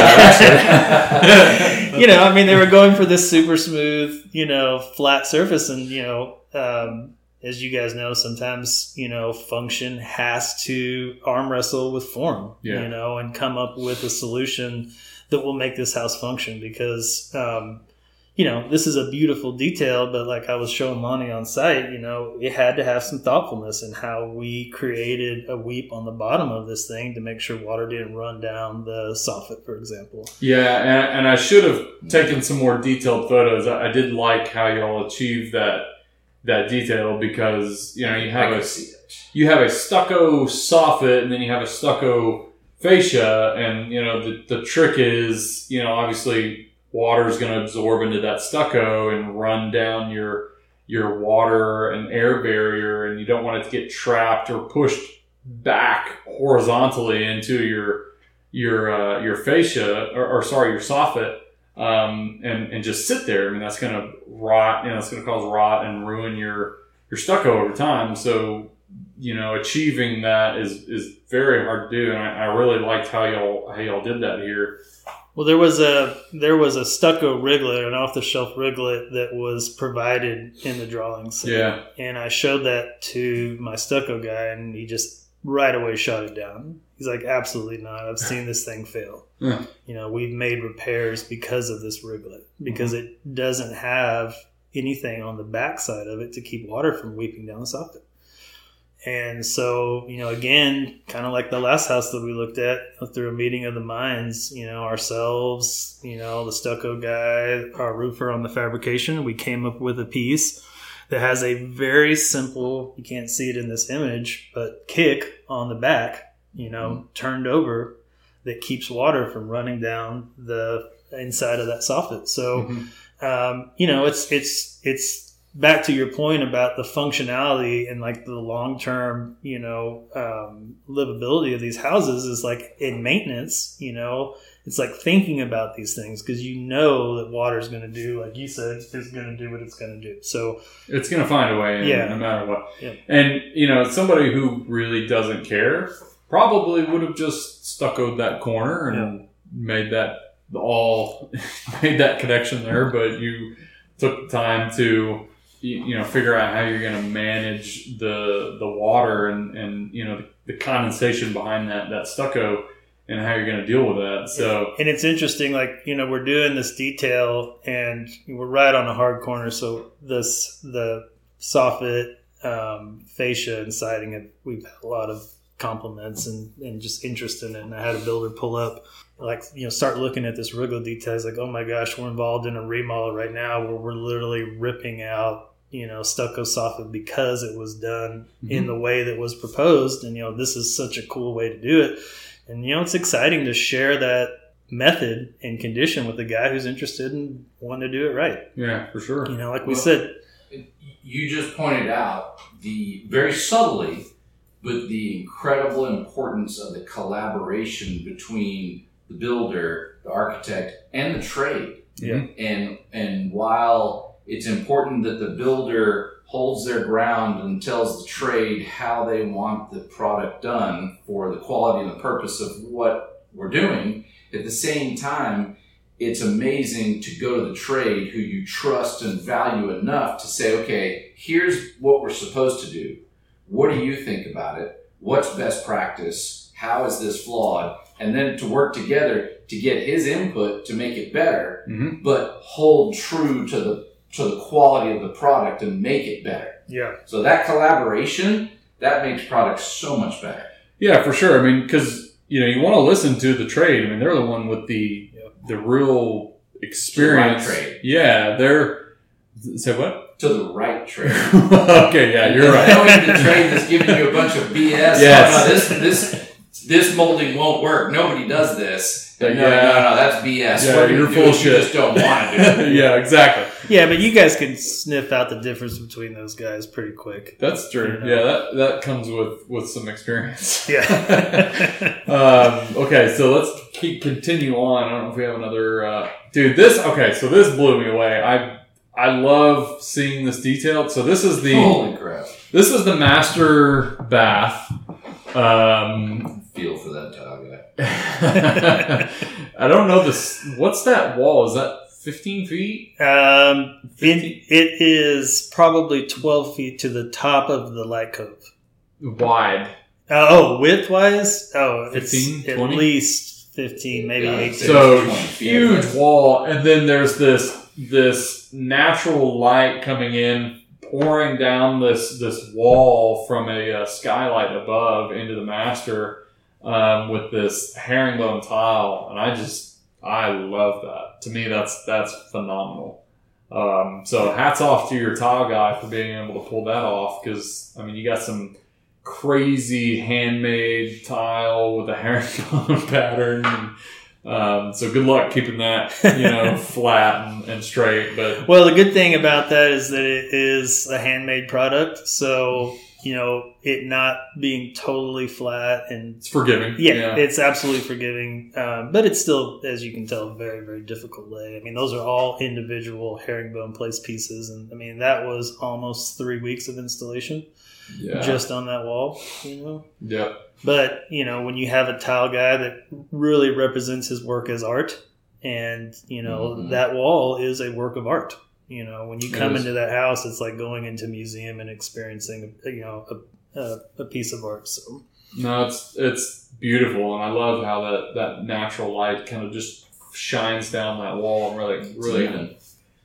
that. you know, I mean, they were going for this super smooth, you know, flat surface, and you know, um, as you guys know, sometimes you know, function has to arm wrestle with form, yeah. you know, and come up with a solution that will make this house function because. Um, you know, this is a beautiful detail, but like I was showing Lonnie on site, you know, it had to have some thoughtfulness in how we created a weep on the bottom of this thing to make sure water didn't run down the soffit, for example. Yeah, and, and I should have taken some more detailed photos. I, I did like how y'all achieved that that detail because you know you have a you have a stucco soffit and then you have a stucco fascia, and you know the the trick is you know obviously water is going to absorb into that stucco and run down your your water and air barrier and you don't want it to get trapped or pushed back horizontally into your your uh, your fascia or, or, sorry your soffit um, and and just sit there. I mean that's going to rot. You know, it's going to cause rot and ruin your your stucco over time. So you know, achieving that is is very hard to do. And I, I really liked how y'all how y'all did that here. Well, there was a there was a stucco reglet, an off the shelf reglet that was provided in the drawings. Yeah, and I showed that to my stucco guy, and he just right away shot it down. He's like, "Absolutely not! I've seen this thing fail. Yeah. You know, we've made repairs because of this reglet because mm-hmm. it doesn't have anything on the backside of it to keep water from weeping down the soffit." And so, you know, again, kind of like the last house that we looked at through a meeting of the minds, you know, ourselves, you know, the stucco guy, our roofer on the fabrication, we came up with a piece that has a very simple, you can't see it in this image, but kick on the back, you know, mm-hmm. turned over that keeps water from running down the inside of that soffit. So, mm-hmm. um, you know, it's, it's, it's, back to your point about the functionality and like the long term, you know, um, livability of these houses is like in maintenance, you know, it's like thinking about these things because you know that water is going to do, like you said, is going to do what it's going to do. So it's going to find a way, yeah, no matter what. Yeah. And you know, somebody who really doesn't care probably would have just stuccoed that corner and yeah. made that all made that connection there, but you took the time to you know figure out how you're going to manage the the water and and you know the, the, condensation behind that that stucco and how you're going to deal with that. So and it's interesting like you know we're doing this detail and we're right on a hard corner. So this the soffit um, fascia and siding it we've had a lot of compliments and, and just interest in it. And i had a builder pull up like you know start looking at this reglet details like oh my gosh we're involved in a remodel right now where we're literally ripping out you know stucco soffit because it was done mm-hmm. in the way that was proposed. And you know this is such a cool way to do it. And you know it's exciting to share that method and condition with a guy who's interested in wanting to do it right. Yeah for sure. You know like we said you just pointed out the very subtly but the incredible importance of the collaboration between the builder the architect and the trade. Yeah. And and while it's important that the builder holds their ground and tells the trade how they want the product done for the quality and the purpose of what we're doing. At the same time, it's amazing to go to the trade who you trust and value enough to say, okay, here's what we're supposed to do. What do you think about it? What's best practice? How is this flawed? And then to work together to get his input to make it better, Mhm. but hold true to the to the quality of the product and make it better. Yeah. So that collaboration that makes products so much better. Yeah, for sure. I mean, because you know you want to listen to the trade. I mean, they're the one with the the real experience. The right trade. Yeah, they're. Say what? To the right trade. okay, yeah, you're right. Knowing the trade that's giving you a bunch of BS. Yes. Oh, no, this this this molding won't work. Nobody does this. No, Yeah. no, no, that's BS. Yeah, We're you're full it, of you shit. just don't want to do it. yeah, exactly. Yeah, but you guys can sniff out the difference between those guys pretty quick. That's true. You know. Yeah, that that comes with with some experience. Yeah. um, okay, so let's keep continue on. I don't know if we have another uh, dude. This okay, so this blew me away. I I love seeing this detailed. So this is the Holy crap! this is the master bath. Um, Feel for that dog guy. I don't know this. What's that wall? Is that fifteen feet? um, it, it is probably 12 feet to the top of the light cove. Wide. Uh, oh, width wise? Oh, 15, it's at 20? least 15, maybe Yeah, 18. So 20 feet. huge wall, and then there's this this natural light coming in, pouring down this this wall from a, uh skylight above into the master um, with this herringbone tile, and I just I love that. To me, that's that's phenomenal. Um, so hats off to your tile guy for being able to pull that off because I mean you got some crazy handmade tile with a herringbone pattern. And, um, so good luck keeping that you know flat and, and straight. But Well, the good thing about that is that it is a handmade product. So, you know, it not being totally flat and it's forgiving. yeah, it's absolutely forgiving. Um, but it's still, as you can tell, very, very difficult lay. I mean, those are all individual herringbone place pieces. And I mean, that was almost three weeks of installation yeah. just on that wall, you know? yep. But you know, when you have a tile guy that really represents his work as art, and you know Mhm. that wall is a work of art. You know, when you come into that house, it's like going into a museum and experiencing, you know, a, a, a piece of art. So No, it's it's beautiful, and I love how that that natural light kind of just shines down that wall and really really even.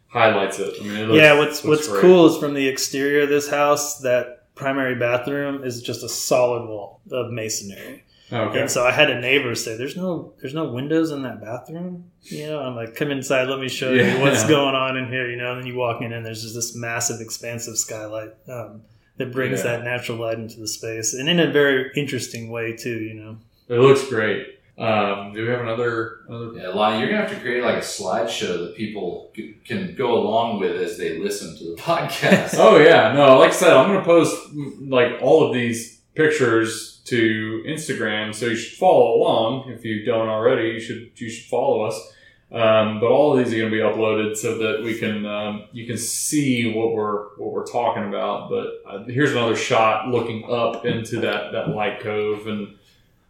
highlights it. I mean, it looks, yeah, what's what's great. cool is from the exterior of this house that primary bathroom is just a solid wall of masonry. Okay. And so I had a neighbor say, "There's no, there's no windows in that bathroom." You know, I'm like, "Come inside, let me show Yeah. you what's going on in here." You know, and then you walk in, and there's just this massive, expansive skylight um, that brings Yeah. that natural light into the space, and in a very interesting way too. You know, It looks great. Um, do we have another another? Yeah, Lonnie, you're gonna have to create like a slideshow that people c- can go along with as they listen to the podcast. Oh yeah, no. Like I said, I'm gonna post like all of these pictures to Instagram, so you should follow along. If you don't already, you should you should follow us. Um, but all of these are going to be uploaded so that we can um, you can see what we're what we're talking about. But uh, here's another shot looking up into that that light cove, and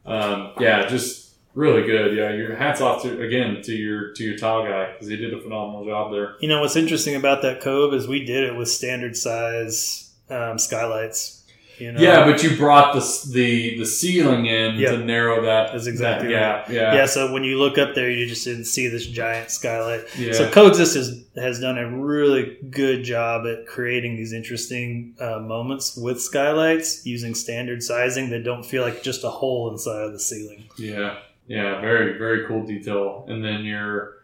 um, yeah, just really good. Yeah, your hats off to again to your to your tile guy because he did a phenomenal job there. you know what's interesting about that cove is we did it with standard size um, skylights. You know, Yeah, but you brought the the the ceiling in Yep. to narrow that That's exactly that gap. Yeah, yeah. So when you look up there, you just didn't see this giant skylight. yeah. So Coexist has, has done a really good job at creating these interesting uh, moments with skylights using standard sizing that don't feel like just a hole inside of the ceiling. yeah, yeah. Very very cool detail. And then your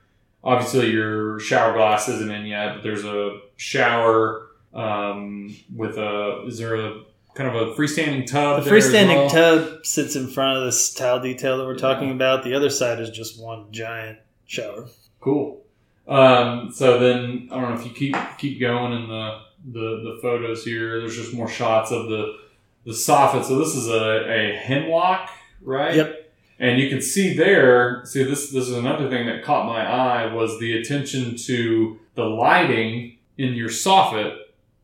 obviously your shower glass isn't in yet, but there's a shower um, with a is there a kind of a freestanding tub? The freestanding well? tub sits in front of this tile detail that we're talking about. The other side is just one giant shower. Cool. Um, so then I don't know if you keep keep going in the, the the photos here. There's just more shots of the the soffit. So this is a, a hemlock, right? Yep. And you can see there. See this this is another thing that caught my eye was the attention to the lighting in your soffit,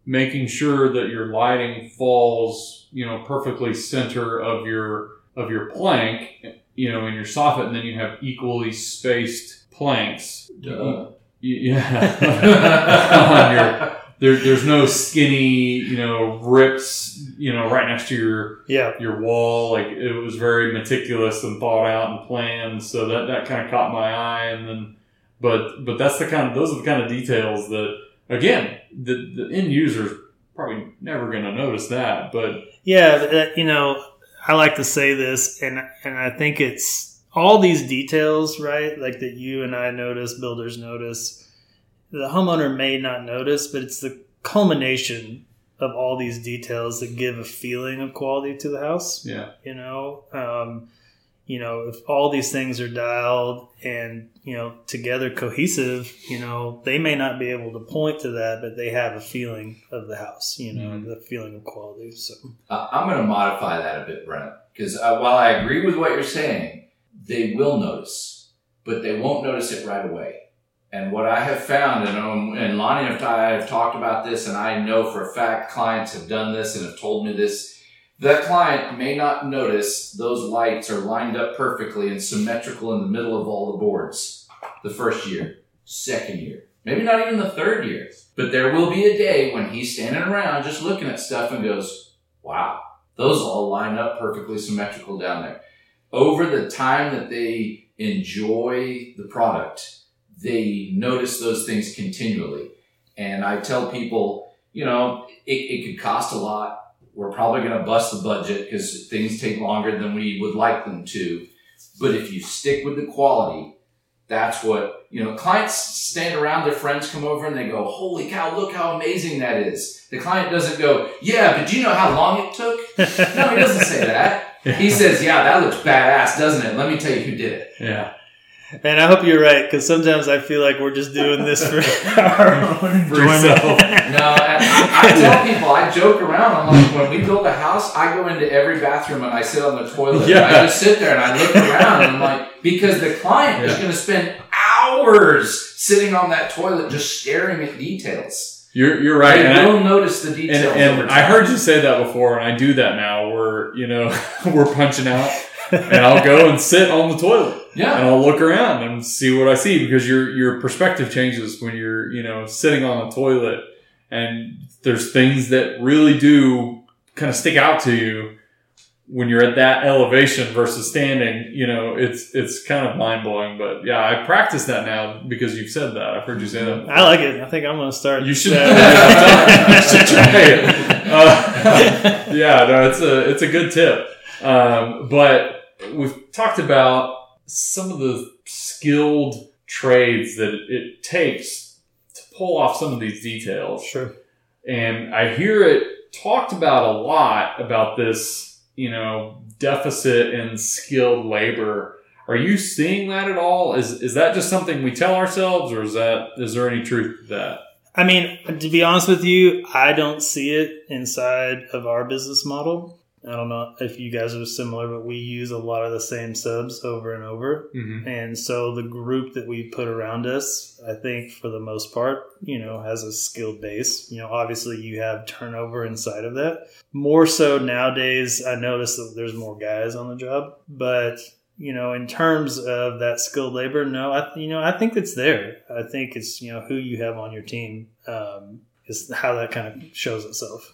making sure that your lighting falls you know perfectly center of your of your plank you know, in your soffit, and then you have equally spaced planks. Duh. Yeah. on your, there, there's no skinny, you know, rips, you know, right next to your Yeah. your wall. Like it was very meticulous and thought out and planned. So that that kind of caught my eye. And then, but but that's the kind of those are the kind of details that again the the end user's probably never going to notice that. But Yeah, you know, I like to say this, and and I think it's all these details, right? Like that you and I notice, builders notice. The homeowner may not notice, but it's the culmination of all these details that give a feeling of quality to the house. yeah, You know, um, you know, if all these things are dialed and you know together cohesive, you know, they may not be able to point to that, but they have a feeling of the house. You know, Mhm. the feeling of quality. So. Uh, I'm going to modify that a bit, Brent, because uh, while I agree with what you're saying, they will notice, but they won't notice it right away. And what I have found, and, um, and Lonnie and I have talked about this, and I know for a fact clients have done this and have told me this. That client may not notice those lights are lined up perfectly and symmetrical in the middle of all the boards the first year, second year, maybe not even the third year. But there will be a day when he's standing around just looking at stuff and goes, wow, those all line up perfectly symmetrical down there. Over the time that they enjoy the product, they notice those things continually. And I tell people, you know, it, it could cost a lot. We're probably going to bust the budget because things take longer than we would like them to. But if you stick with the quality, that's what, you know, clients stand around, their friends come over and they go, holy cow, look how amazing that is. The client doesn't go, yeah, but do you know how long it took? No, he doesn't say that. He says, yeah, that looks badass, doesn't it? Let me tell you who did it. yeah. And I hope you're right because sometimes I feel like we're just doing this for our own For enjoyment. No, and I, I tell people, I joke around. I'm like, when we build a house, I go into every bathroom and I sit on the toilet. Yeah. And I just sit there and I look around and I'm like, because the client is going to spend hours sitting on that toilet just staring at details. You're you're right. They And I- will notice the And, details. over and time. I heard you say that before, and I do that now. Where you know we're punching out, and I'll go and sit on the toilet, and I'll look around and see what I see because your your perspective changes when you're you know sitting on the toilet, and there's things that really do kind of stick out to you when you're at that elevation versus standing. You know, it's it's kind of mind blowing. But yeah, I practice that now because you've said that. I've heard you say that. I like it. I think I'm going to start. You should. you should try it. Uh, yeah, no, it's a it's a good tip. Um, but we've talked about some of the skilled trades that it takes to pull off some of these details, Sure. and I hear it talked about a lot about this, you know, deficit in skilled labor. Are you seeing that at all? Is is that just something we tell ourselves, or is that is there any truth to that? I mean, to be honest with you, I don't see it inside of our business model. I don't know if you guys are similar, but we use a lot of the same subs over and over. Mm-hmm. And so the group that we put around us, I think for the most part, you know, has a skilled base. You know, obviously you have turnover inside of that. More so nowadays, I notice that there's more guys on the job, but you know, in terms of that skilled labor, no, I, you know, I think it's there. I think it's, you know, who you have on your team, um, is how that kind of shows itself.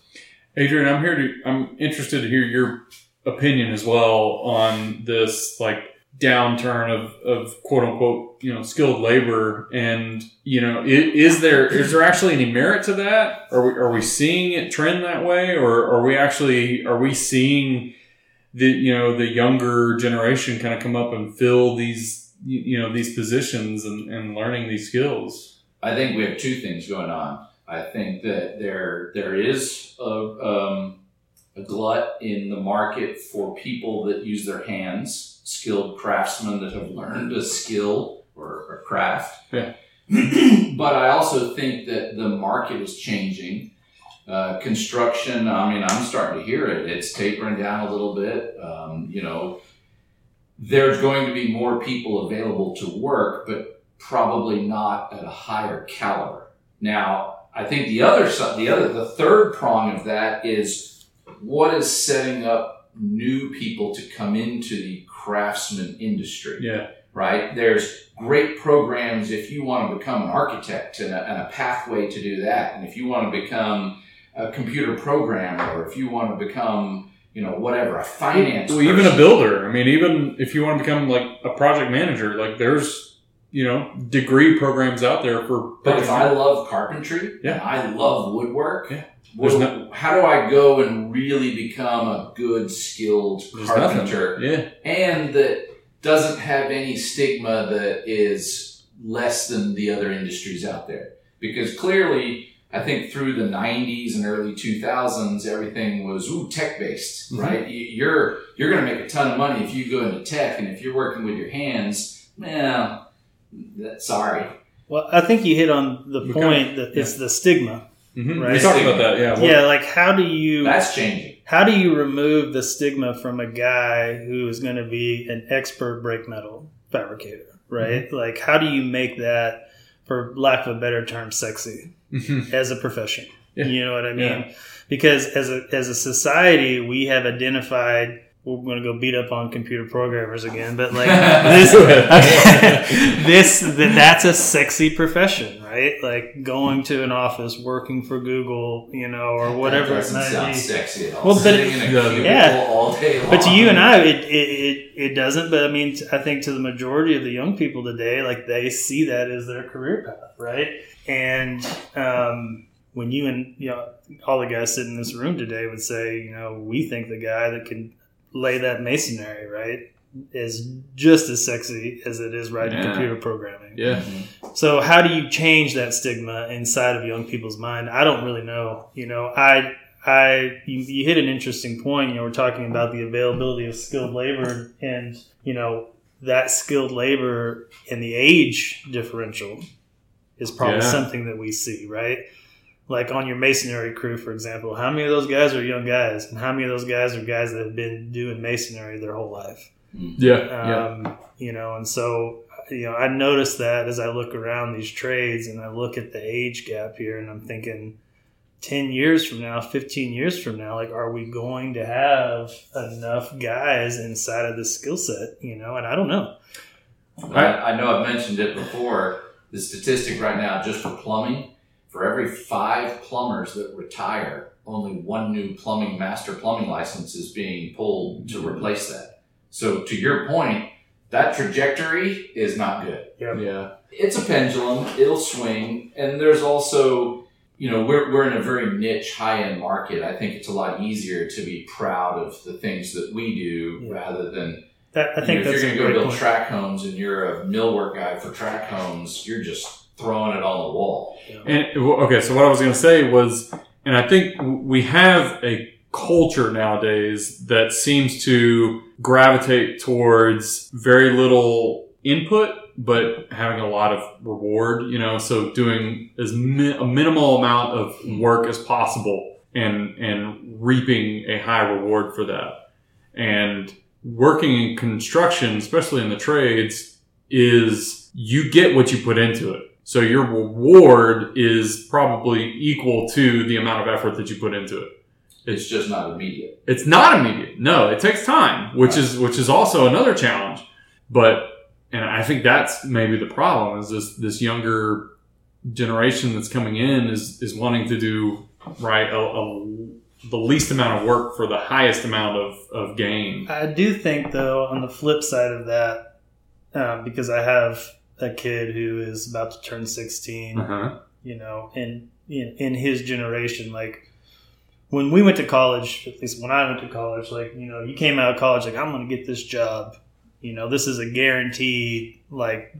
Adrian, I'm here to. I'm interested to hear your opinion as well on this, like downturn of, of quote unquote, you know, skilled labor, and you know, i- is there is there actually any merit to that? Are we are we seeing it trend that way, or are we actually are we seeing the you know the younger generation kind of come up and fill these you know these positions and, and learning these skills? I think we have two things going on. I think that there there is a, um, a glut in the market for people that use their hands, skilled craftsmen that have learned a skill or, a craft. Yeah. but I also think that the market is changing. Uh, construction, I mean, I'm starting to hear it. It's tapering down a little bit. Um, you know, there's going to be more people available to work, but probably not at a higher caliber. Now, I think the other the other, the third prong of that is what is setting up new people to come into the craftsman industry Yeah. right? There's great programs if you want to become an architect and a, and a pathway to do that. And if you want to become a computer programmer or if you want to become, you know, whatever, a finance Well, even a builder. I mean, even if you want to become like a project manager, like there's you know degree programs out there for. But if I love carpentry Yeah. I love woodwork, Yeah. well, no- how do I go and really become a good, skilled carpenter? nothing. Yeah. and that doesn't have any stigma that is less than the other industries out there. Because clearly, I think through the 90s and early 2000s, everything was ooh tech based, Mhm. right? You- You're you're going to make a ton of money if you go into tech, and if you're working with your hands, well, sorry. Well, I think you hit on the We point that it's the stigma. hmm Right. We talked about that. Yeah. Yeah, like how do you That's changing. how do you remove the stigma from a guy who is going to be an expert brake metal fabricator, right? Like how do you make that, for lack of a better term, sexy Mhm. as a profession? Yeah. You know what I mean? Yeah. Because as a as a society, we have identified. We're going to go beat up on computer programmers again, but like this, this that, that's a sexy profession, right? Like going to an office, working for Google, you know, or whatever That doesn't sound be. sexy at all. Well, but Sitting it- in a Yeah. cubicle Yeah. all day long. But to you and I, it, it, it, it doesn't. But I mean, I think to the majority of the young people today, like they see that as their career path, right? And um, when you and you know all the guys sitting in this room today would say, you know, we think the guy that can lay that masonry, right, is just as sexy as it is writing Yeah. computer programming. Yeah. So how do you change that stigma inside of young people's mind? I don't really know. You know, I I you, you hit an interesting point. You know, we're talking about the availability of skilled labor and you know that skilled labor and the age differential is probably Yeah. something that we see, right? Like on your masonry crew, for example, how many of those guys are young guys, and how many of those guys are guys that have been doing masonry their whole life? Yeah. Yeah. um, you know and so you know i noticed that as i look around these trades and i look at the age gap here and i'm thinking 10 years from now 15 years from now like are we going to have enough guys inside of this skill set you know and i don't know I, I know I've mentioned it before. The statistic right now, just for plumbing, for every five plumbers that retire, only one new plumbing master plumbing license is being pulled to mm-hmm. replace that. So, to your point, that trajectory is not good. yeah. It's a pendulum; it'll swing, and there's also, you know, we're we're in a very niche, high end market. I think it's a lot easier to be proud of the things that we do Yeah. rather than that, i you think know, if that's you're going to go great build point track homes and you're a millwork guy for track homes, you're just throwing it on the wall. And okay, so what I was going to say was, and I think we have a culture nowadays that seems to gravitate towards very little input, but having a lot of reward. You know, so doing as mi- a minimal amount of work as possible and and reaping a high reward for that. And working in construction, especially in the trades, is you get what you put into it. So your reward is probably equal to the amount of effort that you put into it. It's just not immediate. It's not immediate. No, it takes time, which is which is also another challenge. But and I think that's maybe the problem is this this younger generation that's coming in is is wanting to do right a, a, the least amount of work for the highest amount of, of gain. I do think, though, on the flip side of that, um, because I have a kid who is about to turn 16, Uh-huh. you know, in, in in his generation, like when we went to college, at least when I went to college, like you know, you came out of college like I'm going to get this job, you know, this is a guaranteed like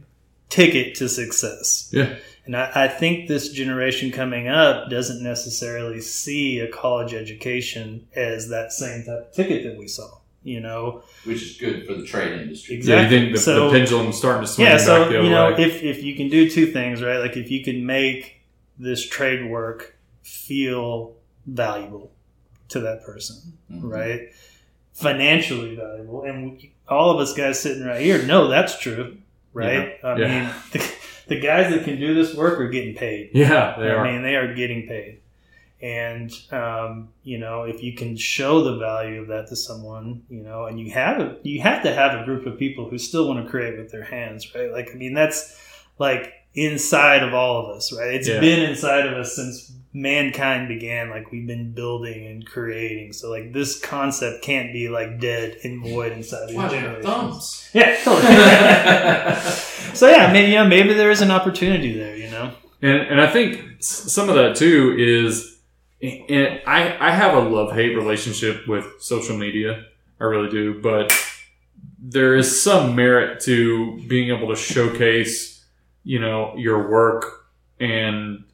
ticket to success. Yeah. And I, I think this generation coming up doesn't necessarily see a college education as that same type of ticket that we saw. You know, which is good for the trade industry. Yeah, exactly. you think the, so, the pendulum's starting to swing yeah, back so the other you know, way? if if you can do two things, right? Like if you can make this trade work feel valuable to that person, Mhm. right? Financially valuable, and we, all of us guys sitting right here know that's true, right? I Yeah. mean, the, the guys that can do this work are getting paid. yeah, they I are. mean, they are getting paid. And um, you know if you can show the value of that to someone you know and you have a, you have to have a group of people who still want to create with their hands right? Like i mean that's like inside of all of us right? It's Yeah. been inside of us since mankind began like we've been building and creating. So like this concept can't be like dead and void inside of Why your you have thumbs? yeah totally. So yeah maybe you know, maybe there is an opportunity there you know? And and I think some of that too is, and I I have a love hate relationship with social media. I really do, but there is some merit to being able to showcase, you know, your work and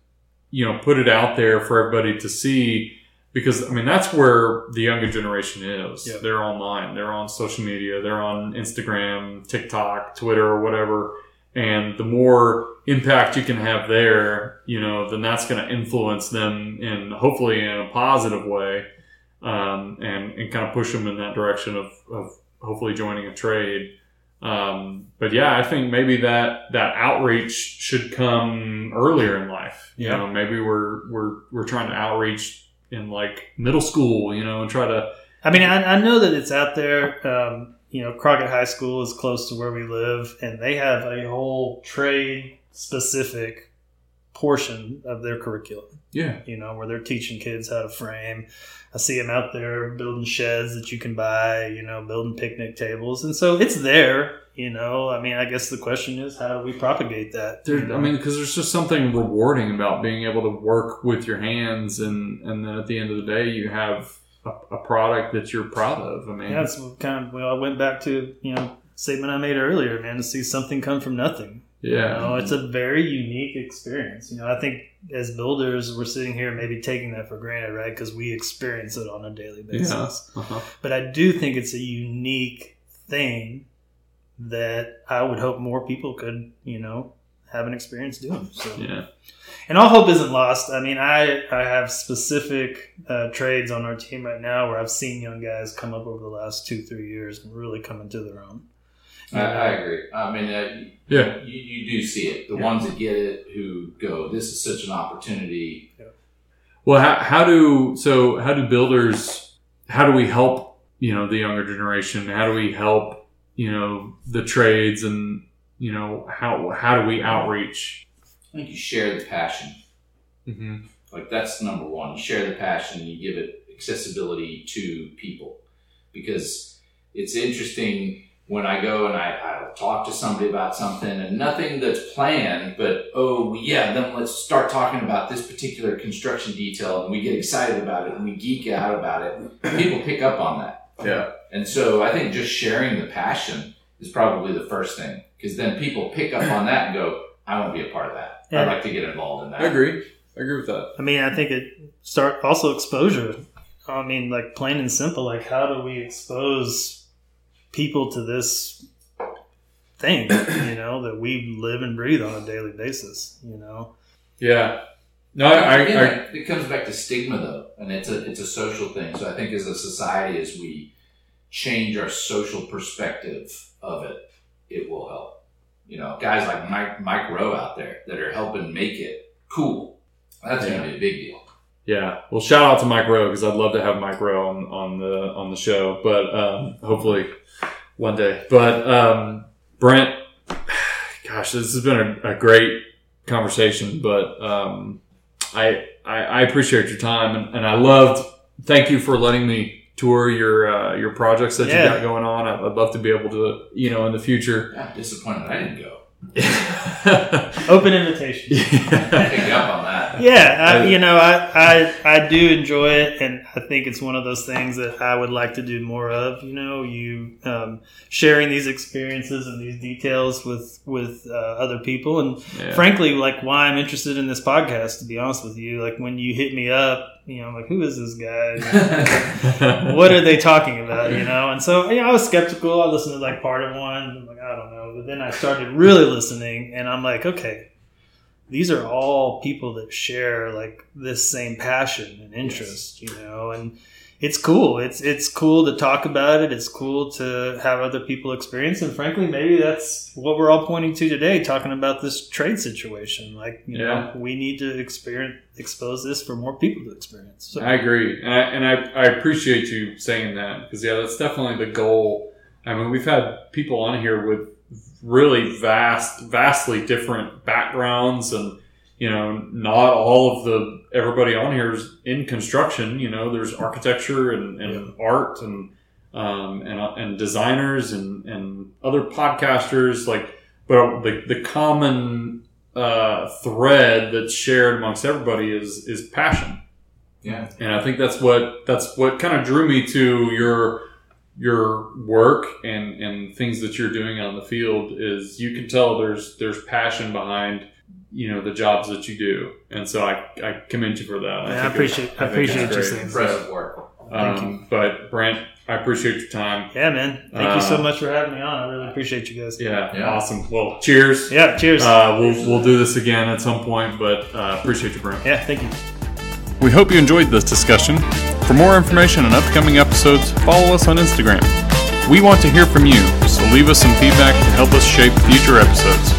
you know put it out there for everybody to see. Because I mean that's where the younger generation is. Yeah. They're online. They're on social media. They're on Instagram, TikTok, Twitter, or whatever and the more impact you can have there, you know, then that's going to influence them in hopefully in a positive way, um, and and kind of push them in that direction of, of hopefully joining a trade. Um, but yeah, I think maybe that that outreach should come earlier in life. You know, maybe we're we're we're trying to outreach in like middle school, you know, and try to I mean, I, I know that it's out there. Um, you know, Crockett High School is close to where we live, and they have a whole trade specific portion of their curriculum. yeah You know, where they're teaching kids how to frame. I see them out there building sheds that you can buy. You know, building picnic tables, and so it's there. You know, I mean, I guess the question is, how do we propagate that? There, you know? I mean, because there's just something rewarding about being able to work with your hands, and and then at the end of the day, you have a, a product that you're proud of. I mean, that's kind of well, I went back to you know statement I made earlier, man, to see something come from nothing. You yeah, know, it's a very unique experience. You know, I think as builders, we're sitting here maybe taking that for granted, right? Because we experience it on a daily basis. yeah, uh-huh. But I do think it's a unique thing that I would hope more people could, you know, have an experience doing. So yeah, and all hope isn't lost. I mean, I I have specific uh, trades on our team right now where I've seen young guys come up over the last two three years and really come into their own. I, I agree. I mean, uh, yeah, you, you do see it. The Yeah. ones that get it who go, this is such an opportunity. Well, how, how do so? How do builders? How do we help? You know, the younger generation. How do we help? You know, the trades, and you know, how how do we outreach? I think you share the passion. Mm-hmm. Like that's number one. You share the passion. You give it accessibility to people because it's interesting when I go and I, I'll talk to somebody about something and nothing that's planned, but oh yeah, then let's start talking about this particular construction detail and we get excited about it and we geek out about it. People pick up on that. Yeah, And so I think just sharing the passion is probably the first thing because then people pick up on that and go, I want to be a part of that. Yeah. I'd like to get involved in that. I agree. I agree with that. I mean, I think it start also exposure. I mean, like plain and simple. Like, how do we expose people to this thing? You know, that we live and breathe on a daily basis. You know, Yeah. No, I, I, Again, I it comes back to stigma though, and it's a it's a social thing. So I think as a society, as we change our social perspective of it, it will help. You know, guys like Mike Mike Rowe out there that are helping make it cool. That's Yeah. going to be a big deal. Yeah. Well, shout out to Mike Rowe because I'd love to have Mike Rowe on, on the on the show, but um, hopefully one day. But um, Brent, gosh, this has been a, a great conversation. But um, I, I I appreciate your time and, and I loved. Thank you for letting me tour your uh, your projects that Yeah. you got going on. I'd, I'd love to be able to, you know, in the future. I'm disappointed I didn't go. open invitation. Pick up on that. Yeah, I, you know, I, I I do enjoy it, and I think it's one of those things that I would like to do more of. You know, you um, sharing these experiences and these details with with uh, other people, and Yeah. frankly, like why I'm interested in this podcast. To be honest with you, like when you hit me up, you know, I'm like, who is this guy? what are they talking about? You know, and so you know, I was skeptical. I listened to like part of one. I'm like, I don't know, but then I started really listening, and I'm like, okay, these are all people that share like this same passion and interest, you know, and it's cool. It's it's cool to talk about it. It's cool to have other people experience, and frankly, maybe that's what we're all pointing to today, talking about this trade situation. Like, you Yeah. know, we need to experience expose this for more people to experience. So, I agree, and I, and I, I appreciate you saying that because yeah, that's definitely the goal. I mean, we've had people on here with really vast, vastly different backgrounds, and you know, not all of the everybody on here is in construction. You know, there's architecture and, and art and um, and and designers and and other podcasters like, but the the common uh, thread that's shared amongst everybody is is passion Yeah. and I think that's what that's what kind of drew me to your your work and and things that you're doing on the field is you can tell there's there's passion behind you know the jobs that you do and so I, I commend you for that I, think it's- appreciate I, think it's appreciate you great. saying that. Impressive work. Thank um, but Brent I appreciate your time Yeah, man. Thank you so Uh, much for having me on. I really appreciate you guys. yeah, Yeah. awesome well cheers Yeah, cheers. uh, we'll, we'll do this again at some point but uh, appreciate you Brent yeah, thank you. We hope you enjoyed this discussion. For more information on upcoming episodes, follow us on Instagram. We want to hear from you, so leave us some feedback to help us shape future episodes.